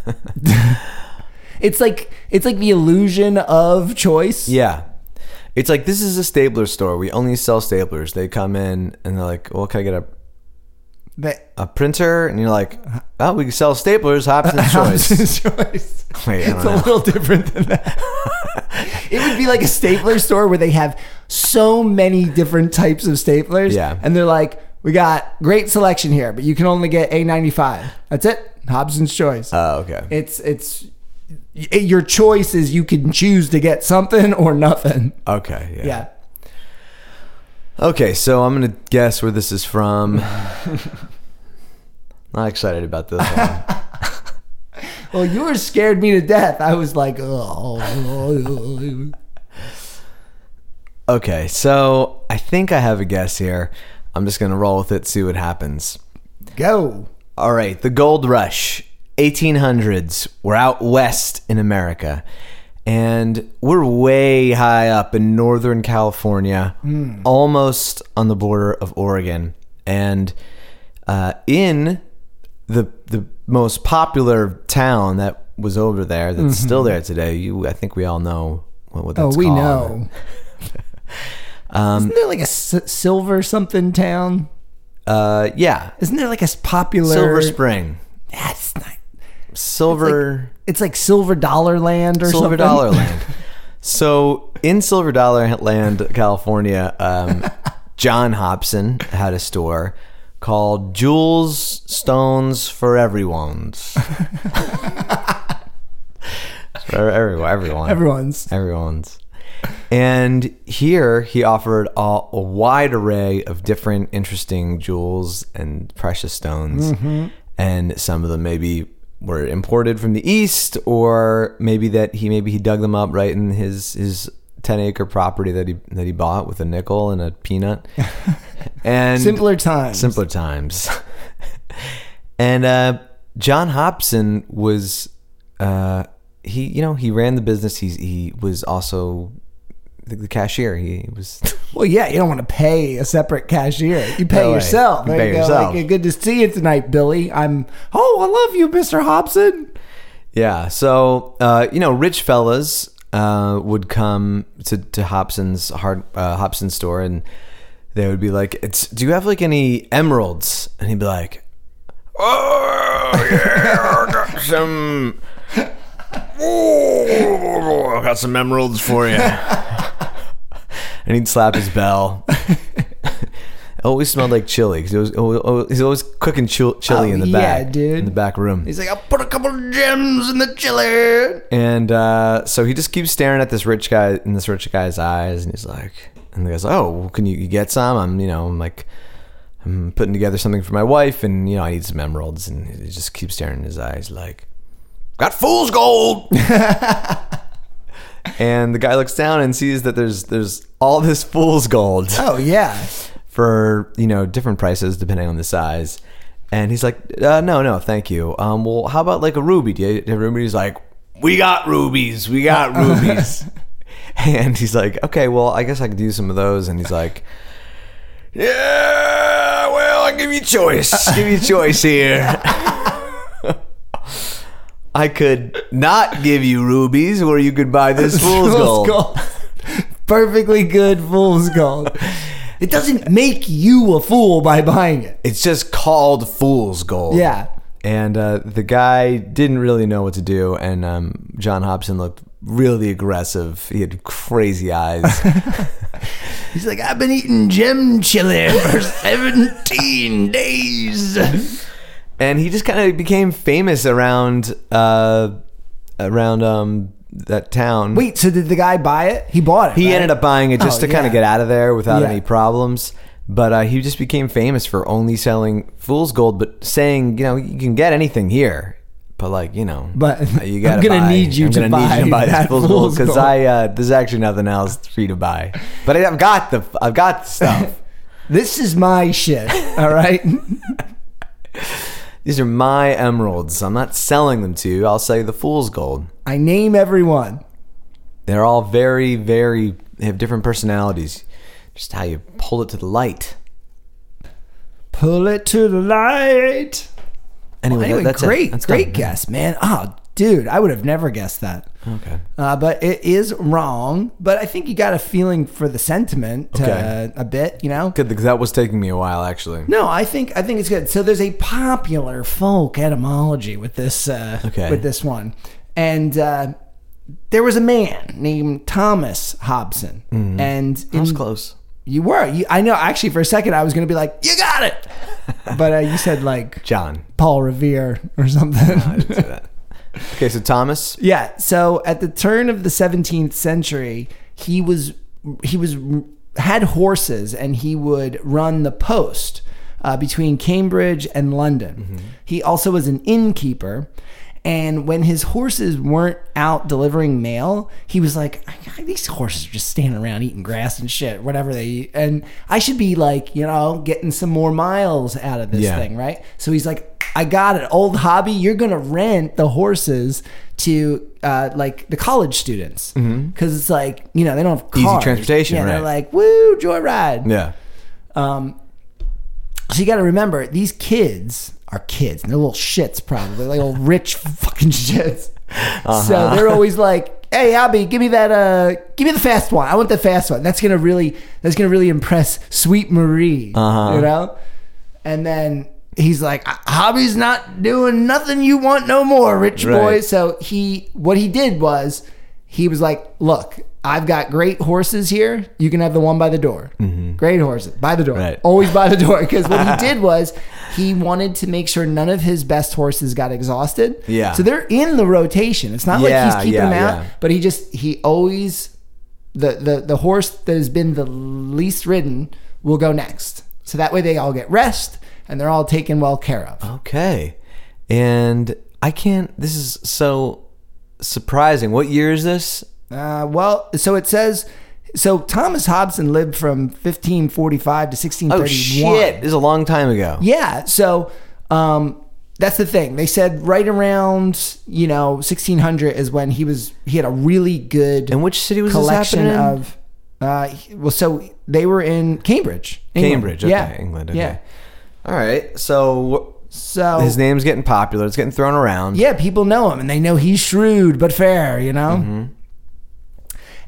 it's like it's like the illusion of choice. Yeah. It's like this is a stapler store. We only sell staplers. They come in and they're like, "Well, can I get a That- a printer?" And you're like, "Oh, we can sell staplers. Hobson's choice." Hobson's choice. Wait, it's don't a know. little different than that. it would be like a stapler store where they have so many different types of staplers. Yeah. And they're like, we got great selection here, but you can only get A95. That's it. Hobson's choice. Oh, okay. it's it's your choice is you can choose to get something or nothing. Okay. Yeah. Yeah. Okay, so I'm gonna guess where this is from. Not excited about this one. Well, yours scared me to death. I was like, oh. Okay, so I think I have a guess here. I'm just gonna roll with it, see what happens. Go. All right, the gold rush, 1800s. We're out west in America, and we're way high up in Northern California, almost on the border of Oregon. And uh, in the the most popular town that was over there, that's still there today. You, I think we all know what, what Oh, we called. know. Um, Isn't there like a s- silver something town? Uh, yeah, Isn't there like a popular Silver Spring, That's not. Silver. It's like Silver Dollar Land or Silver something. Dollar Land. So in Silver Dollar Land, California, um, John Hobson had a store called Jewels Stones for Everyone's. for everyone, everyone, Everyone's. everyone's. And here he offered a, a wide array of different interesting jewels and precious stones. And some of them maybe were imported from the east or maybe that he maybe he dug them up right in his his 10 acre property that he that he bought with a nickel and a peanut. and Simpler times. simpler times. and uh, John Hobson was, uh, he you know he ran the business. He he was also the, the cashier. He was Well, yeah, you don't want to pay a separate cashier. You pay No way. yourself. You There pay go. yourself. Like, good to see you tonight, Billy. I'm. Oh, I love you, Mister Hobson. yeah. So uh, you know, rich fellas uh, would come to to Hobson's hard uh, Hobson store and. They would be like, "It's do you have like any emeralds?" And he'd be like, "Oh yeah, I got some. Oh, I got some emeralds for you." And he'd slap his bell. Always smelled like chili because he was always, he's always cooking chili Oh, in the yeah, back, dude. in the back room. He's like, I'll put a couple gems in the chili. And uh, so he just keeps staring at this rich guy in this rich guy's eyes, and he's like, and the guy's like, "Oh, well, can you, you get some?" I'm, you know, I'm like, I'm putting together something for my wife, and you know, I need some emeralds, and he just keeps staring in his eyes, like, "Got fool's gold." and the guy looks down and sees that there's there's all this fool's gold Oh yeah. for you know different prices depending on the size. And he's like, uh, "No, no, thank you. Um, well, how about like a ruby? Do you have a ruby?" He's like, "We got rubies. We got rubies." and he's like, "Okay, well, I guess I could do some of those." And he's like, "Yeah, well, I give you a choice. give you a choice here." I could not give you rubies, or you could buy this fool's gold. Perfectly good fool's gold. It doesn't make you a fool by buying it. It's just called fool's gold. Yeah. And uh, the guy didn't really know what to do, and um, John Hobson looked really aggressive. He had crazy eyes. He's like, I've been eating gem chili for 17 days. and he just kind of became famous around uh, around um, that town. Wait, so did the guy buy it? He bought it. he right? ended up buying it just Oh, to kind of get out of there without Yeah. any problems. But uh, he just became famous for only selling fool's gold, but saying, you know, you can get anything here, but like, you know, But you I'm gotta gonna buy- need you I'm to gonna need you to buy buy that fool's gold because. I uh, there's actually nothing else for you to buy. But I've got the I've got the stuff. This is my shit. All right. These are my emeralds. I'm not selling them to you. I'll sell you the fool's gold. I name everyone. They're all very, very. They have different personalities. Just how you pull it to the light. Pull it to the light. Anyway, Anyway, that- that's it. great, That's great done. guess, man. Oh, dude, I would have never guessed that. Okay. Uh, but it is wrong. But I think you got a feeling for the sentiment uh, Okay. a bit, you know. Good, because that was taking me a while, actually. No, I think I think it's good. So there's a popular folk etymology with this uh, Okay. with this one, and uh, there was a man named Thomas Hobson, and in, Mm-hmm. That was close. you were you, I know actually for a second I was going to be like you got it, but uh, you said like John. Paul Revere or something. I didn't say that. Okay, so Thomas. Yeah. So at the turn of the 17th century, he was he was had horses and he would run the post uh, between Cambridge and London. He also was an innkeeper. And when his horses weren't out delivering mail, he was like, "These horses are just standing around eating grass and shit, whatever they eat, and I should be like, you know, getting some more miles out of this Yeah. thing, right?" So he's like, I got it. Old hobby. You're gonna rent the horses to uh, like the college students because it's like you know they don't have Mm-hmm. Easy transportation, Yeah, they're like woo joyride. Yeah. Um, so you got to remember these kids are kids. They're little shits probably, like little rich fucking shits. Uh-huh. So they're always like, "Hey, Abby, give me that. Uh, give me the fast one. I want the fast one. That's gonna really, that's gonna really impress Sweet Marie. Uh-huh. You know." And then he's like, "Hobby's not doing nothing you want no more, rich boy." So he, what he did was, he was like, "Look, I've got great horses here. You can have the one by the door. Mm-hmm. Great horses by the door. Right. Always by the door. Because what he did was he wanted to make sure none of his best horses got exhausted. Yeah. So they're in the rotation. It's not like he's keeping yeah, them out, yeah. but he just he always the the the horse that has been the least ridden will go next. So that way they all get rest and they're all taken well care of. Okay. And I can't. This is so surprising. What year is this? Uh, well, so it says. So Thomas Hobson lived from 1545 to 1631. Oh shit! This is a long time ago. Yeah. So um, that's the thing. They said right around you know 1600 is when he was he had a really good And which city was this collection happening of. Uh, well, so they were in Cambridge. England. Cambridge. Okay, yeah, England. Okay. Yeah. All right. So So his name's getting popular. It's getting thrown around. yeah, people know him and they know he's shrewd but fair, you know? Mm-hmm.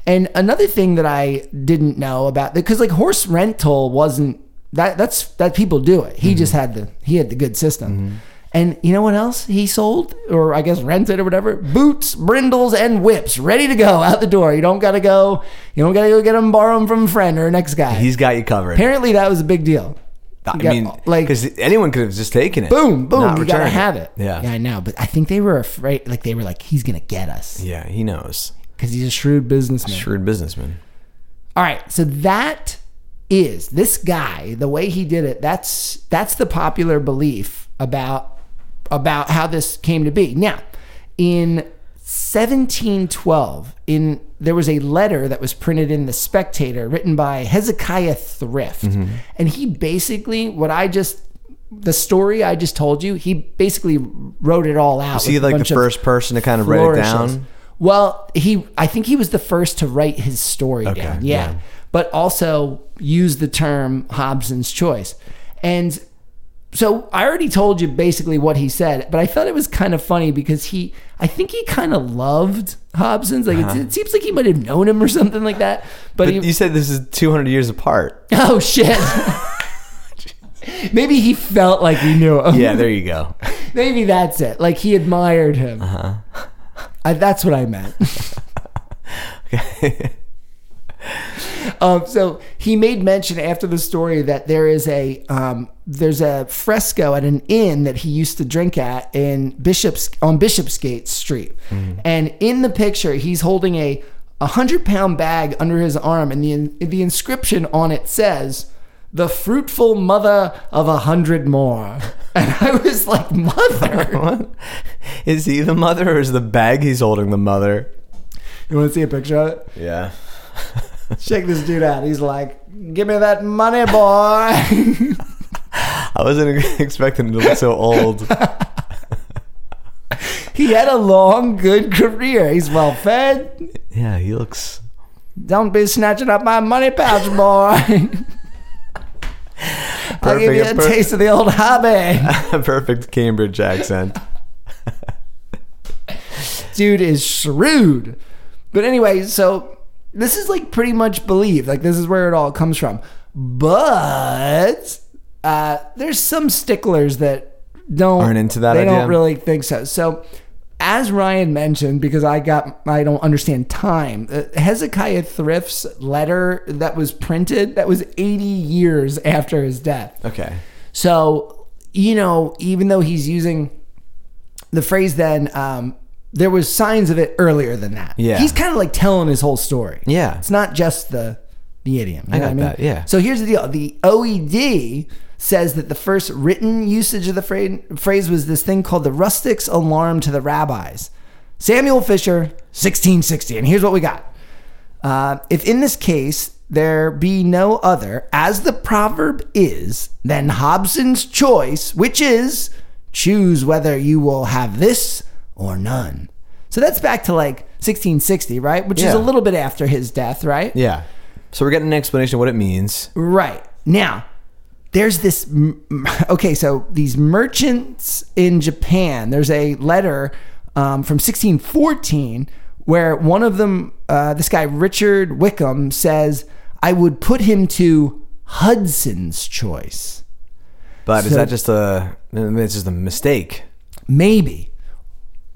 And another thing that I didn't know about because like horse rental wasn't that that's that people do it. He just had the he had the good system. And you know what else he sold or I guess rented or whatever? Boots, brindles, and whips ready to go out the door. You don't gotta go you don't gotta go get them, borrow them from a friend or a next guy. He's got you covered. Apparently that was a big deal. I got, mean, like- because anyone could have just taken it. Boom, boom, you gotta have it. Yeah. Yeah, I know. But I think they were afraid like they were like, he's gonna get us. Yeah, he knows. because he's a shrewd businessman. Shrewd businessman. All right, so that is this guy. The way he did it. That's that's the popular belief about about how this came to be. Now, in 1712, in there was a letter that was printed in the Spectator, written by Hezekiah Thrift, mm-hmm. and he basically what I just. The story I just told you, he basically wrote it all out. Is he like the first person to kind of write it down? Well, he I think he was the first to write his story down. Yeah. yeah. But also use the term Hobson's choice. And so I already told you basically what he said, but I thought it was kind of funny because he I think he kind of loved Hobson's. Like it, it seems like he might have known him or something like that. But, But he, you said this is 200 years apart. oh shit. Maybe he felt like he knew him. Yeah, there you go. Maybe that's it. Like he admired him. Uh I, that's what I meant. um, so he made mention after the story that there is a um, there's a fresco at an inn that he used to drink at in Bishop's on Bishopsgate Street, and in the picture he's holding a a hundred pound bag under his arm, and the the inscription on it says. The fruitful mother of a hundred more. And I was like, Mother? what? Is he the mother or is the bag he's holding the mother? You want to see a picture of it? Yeah. Check this dude out. He's like, "Give me that money, boy." I wasn't expecting him to look so old. he had a long, good career. He's well fed. Yeah, he looks. Don't be snatching up my money pouch, boy. I'll give you a Perfect- per- taste of the old hobby. perfect Cambridge accent. Dude is shrewd. But anyway, so this is like pretty much believed. Like this is where it all comes from. But uh, there's some sticklers that don't Aren't into that They idea? don't really think so. So as Ryan mentioned, because I got I don't understand time. Uh, Hezekiah Thrift's letter that was printed that was 80 years after his death. Okay. So, you know, even though he's using the phrase then, um, there was signs of it earlier than that. Yeah. He's kind of like telling his whole story. Yeah. It's not just the the idiom. Know got I mean? that, yeah. So here's the deal. The OED says that the first written usage of the phrase, phrase was this thing called the rustics alarm to the rabbis. Samuel Fisher, 1660. And here's what we got. Uh, if in this case there be no other, as the proverb is, then Hobson's choice, which is choose whether you will have this or none. So that's back to like 1660, right? Which is Yeah. a little bit after his death, right? Yeah. So we're getting an explanation of what it means. Right. Now, there's this. m- Okay, so these merchants in Japan, there's a letter um, from 1614 where one of them, uh, this guy, Richard Wickham, says, I would put him to Hudson's choice. But is So- that just a? It's just a mistake. Maybe.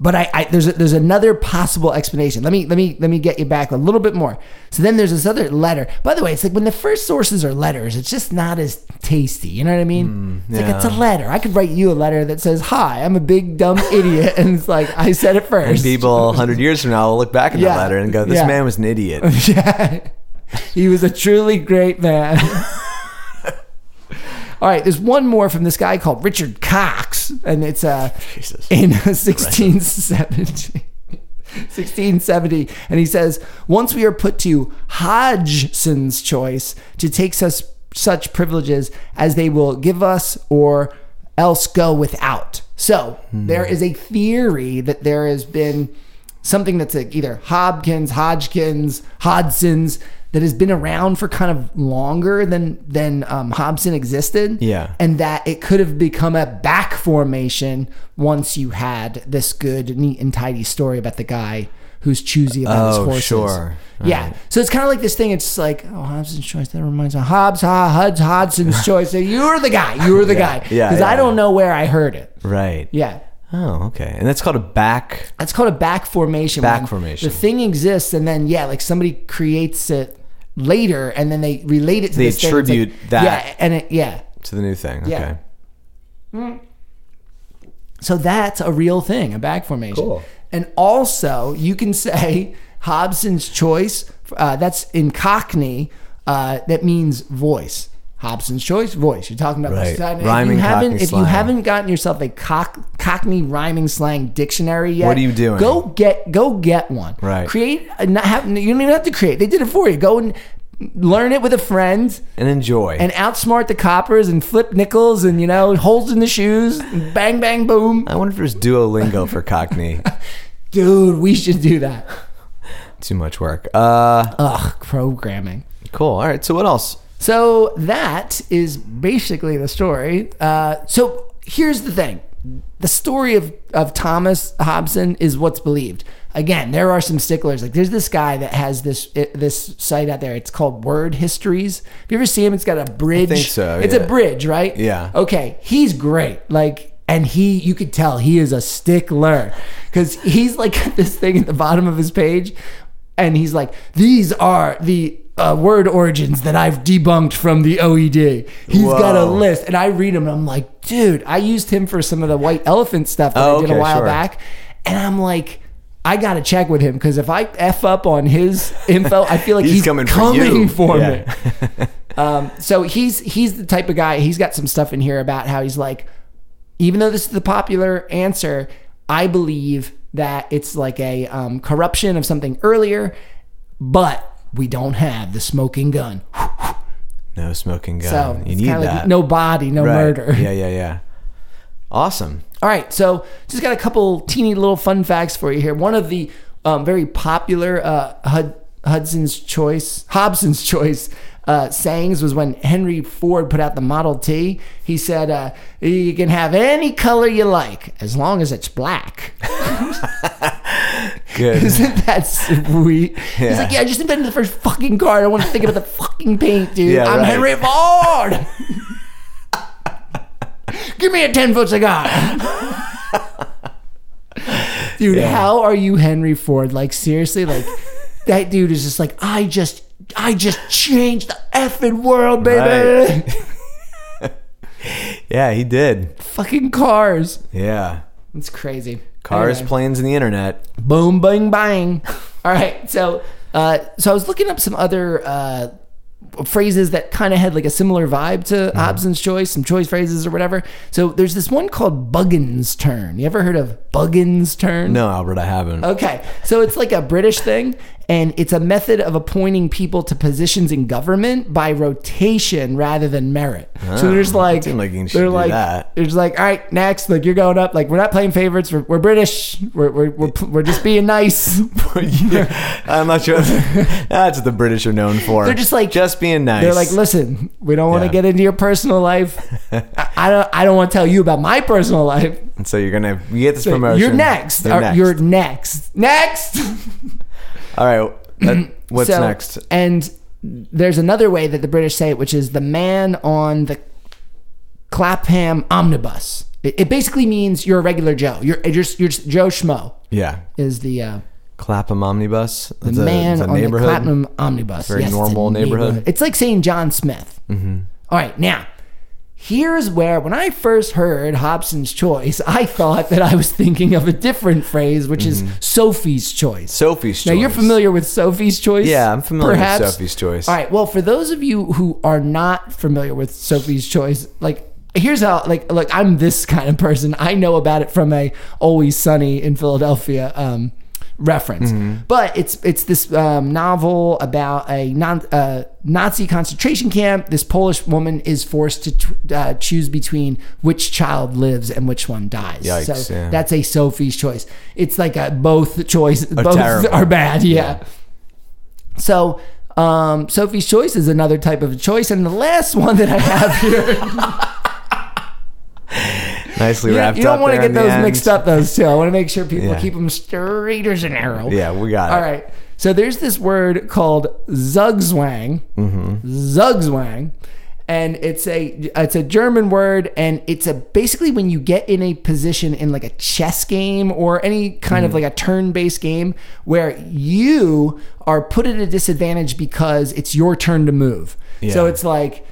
But I, I there's a, there's another possible explanation. Let me let me let me get you back a little bit more. So then there's this other letter. By the way, it's like when the first sources are letters, it's just not as tasty. You know what I mean? Hmm, it's like it's a letter. I could write you a letter that says, "Hi, I'm a big dumb idiot," and it's like I said it And first. people hundred years from now will look back at Yeah. that letter and go, "This Yeah. man was an idiot." yeah, he was a truly great man. All right, there's one more from this guy called Richard Cocks, and it's uh, Jesus. in 1670. 1670, and he says, Once we are put to Hodgson's choice to take such, such privileges as they will give us or else go without. So there is a theory that there has been something that's like either Hobkins, Hodgkins, Hodson's that has been around for kind of longer than than um, Hobson existed. Yeah. and that it could have become a back formation once you had this good, neat, and tidy story about the guy who's choosy about his Oh, horses. sure. Yeah. So it's kind of like this thing. It's like, oh, Hobson's choice. That reminds me of Hobbs, ha, Huds, Hodson's choice. You're the guy. You're the guy. Yeah, Because I don't know where I heard it. Right. Yeah. Oh, okay. And that's called a back. That's called a back formation. Back formation. The thing exists, and then yeah, like somebody creates it later, and then they relate it to They this thing. Like- attribute that- Yeah, and it, yeah. to the new thing. Yeah. Okay. So that's a real thing, a back formation. Cool. And also, you can say Hobson's choice. Uh, that's in Cockney. Uh, that means voice. Hobson's choice, voice. You're talking about Right. If Rhyming you haven't, if you haven't gotten yourself a cock, Cockney rhyming slang dictionary yet, What are you doing? Go get go get one. Right. Create. Not have, you don't even have to create. They did it for you. Go and learn it with a friend And enjoy. and outsmart the coppers and flip nickels and you know holes in the shoes. Bang bang boom. I wonder if there's Duolingo for Cockney. Dude, we should do that. Too much work. Uh, Ugh, programming. cool. All right. So what else? So that is basically the story. Uh, so here's the thing: the story of of Thomas Hobson is what's believed. Again, there are some sticklers. Like there's this guy that has this it, this site out there. It's called Word Histories. Have you ever seen him? It's got a bridge. think so, It's yeah. a bridge, right? Yeah. Okay, he's great. Like, and he, you could tell he is a stickler because he's like this thing at the bottom of his page, and he's like, "These are the uh, word origins that I've debunked from the OED." He's got a list, and I read them, and I'm like, "Dude, I used him for some of the white elephant stuff that Oh, I did a while sure. back," and I'm like. I gotta check with him because if I f up on his info, I feel like he's, He's coming for coming you. for Yeah. me. Um, so he's he's the type of guy. He's got some stuff in here about how he's like, even though this is the popular answer, I believe that it's like a um, corruption of something earlier, but we don't have the smoking gun. No smoking gun. So you need that. like no body, no Right. murder. Yeah, yeah, yeah. Awesome. All right, so just got a couple teeny little fun facts for you here. One of the um, very popular uh, Hud- Hudson's Choice, Hobson's Choice uh, sayings was when Henry Ford put out the Model T. He said, uh, "You can have any color you like as long as it's black." Good. Isn't that sweet? He's like, "Yeah, I just invented the first fucking car. I don't want to think about the fucking paint, dude. Yeah, I'm right. Henry Ford." Give me a 10 foot cigar. dude, Yeah. how are you Henry Ford? Like, seriously? Like, that dude is just like, I just, I just changed the effing world, baby. Right. yeah, he did. Fucking cars. Yeah. It's crazy. Cars, Anyway. planes, and the internet. boom, bang, bang. All right. So, uh, so I was looking up some other uh, phrases that kind of had like a similar vibe to Mm-hmm. Hobson's choice, some choice phrases or whatever. So there's this one called Buggins' turn. You ever heard of Buggins' turn? No, Albert, I haven't. Okay, so it's like a British thing, and it's a method of appointing people to positions in government by rotation rather than merit. so oh, there's like, like they're like, that. it's like, all right, next, like you're going up. Like we're not playing favorites. We're, we're British. We're we're, we're we're just being nice. I'm not sure. That's what the British are known for. They're just like- just being nice. They're like, listen, we don't want to Yeah. get into your personal life. I, I don't. I don't want to tell you about my personal life. and so you're gonna you get this promotion. You're next. You're next. You're next. Next. All right. that- what's So- next? And there's another way that the British say it, which is the man on the Clapham omnibus. It, it basically means you're a regular Joe. You're you're just, you're just Joe Schmo Yeah. is the uh, Clapham Omnibus. the It's a- man it's on the neighborhood. Platinum Omnibus. Very it's a normal neighborhood. It's like saying John Smith. Mm-hmm. right, now here's where when I first heard Hobson's Choice, I thought that I was thinking of a different phrase, which is Sophie's Choice. Sophie's now Choice. you're familiar with Sophie's Choice? Yeah, I'm familiar perhaps? with Sophie's Choice. All right. Well, for those of you who are not familiar with Sophie's Choice, like here's how like look, I'm this kind of person. I know about it from a Always Sunny in Philadelphia um, reference, Mm-hmm. but it's it's this um, novel about a non, uh, Nazi concentration camp. This Polish woman is forced to t- uh, choose between which child lives and which one dies. Yikes, so yeah. that's a Sophie's Choice. It's like a both choice. both terrible. are bad. yeah. So, um, Sophie's Choice is another type of choice. And the last one that I have here, Nicely you, wrapped you don't want to get those mixed up, those two. I want to make sure people Yeah. keep them straight as an arrow. Yeah, we got it. All right. So there's this word called Zugzwang. Mm-hmm. Zugzwang. And it's a it's a German word, and it's a basically when you get in a position in like a chess game or any kind Mm-hmm. of like a turn-based game where you are put at a disadvantage because it's your turn to move. So it's like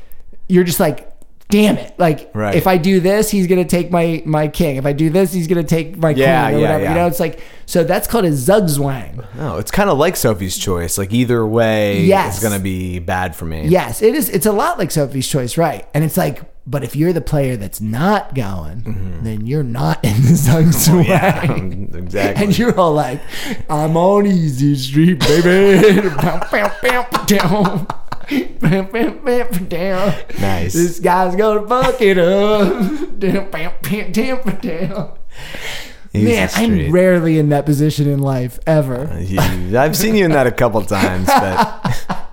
you're just like, damn it! Like Right. if I do this, he's gonna take my my king. If I do this, he's gonna take my Yeah, queen or yeah, whatever. yeah. You know, it's like so that's called a Zugzwang. No, it's kind of like Sophie's Choice. Like either way Yes. is going to be bad for me. Yes, it is. It's a lot like Sophie's Choice, right? And it's like, but if you're the player that's not going, then you're not in the Zugzwang. Mm-hmm. Yeah, exactly. And you're all like, I'm on easy street, baby. Nice. This guy's gonna fuck it up. Down, bam, bam, down, down. Easy Man. I'm rarely in that position in life ever. Uh, I've seen you in that a couple times, but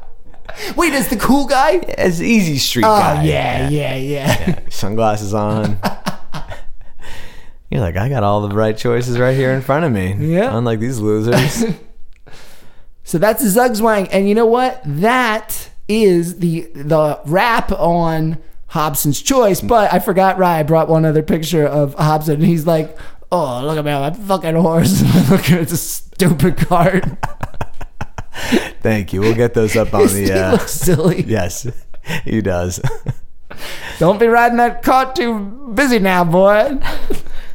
Wait, is the cool guy? as easy street Oh guy. yeah, yeah, yeah. Sunglasses on. You're like, I got all the right choices right here in front of me. Yeah. Unlike these losers. So that's Zugzwang, and you know what? That is the the wrap on Hobson's Choice. But I forgot. Right, I brought one other picture of Hobson, and he's like, "Oh, look at me, I'm fucking horse. look at this stupid cart. Thank you. We'll get those up on the. Uh, looks silly. yes, he does. Don't be riding that cart too busy now, boy."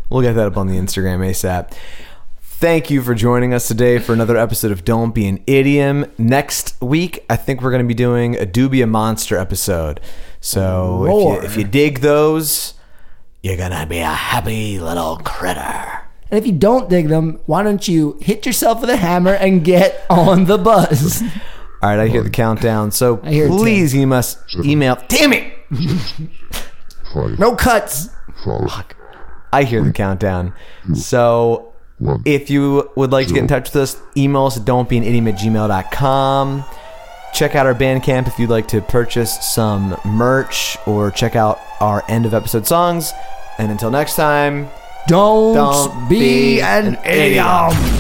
We'll get that up on the Instagram ASAP. Thank you for joining us today for another episode of Don't Be an Idiom. Next week, I think we're going to be doing a Dubia Monster episode. So if you, if you dig those, you're going to be a happy little critter. And if you don't dig them, why don't you hit yourself with a hammer and get on the buzz? All right, I hear the countdown. So hear it too. please, you must email. Damn it! five, No cuts. five, I hear the countdown. So one. if you would like to get in touch with us, email us at don'tbeanidiom at gmail.com. Check out our Bandcamp if you'd like to purchase some merch or check out our end of episode songs. And until next time, Don't, Don't be, be an, an idiom. Choo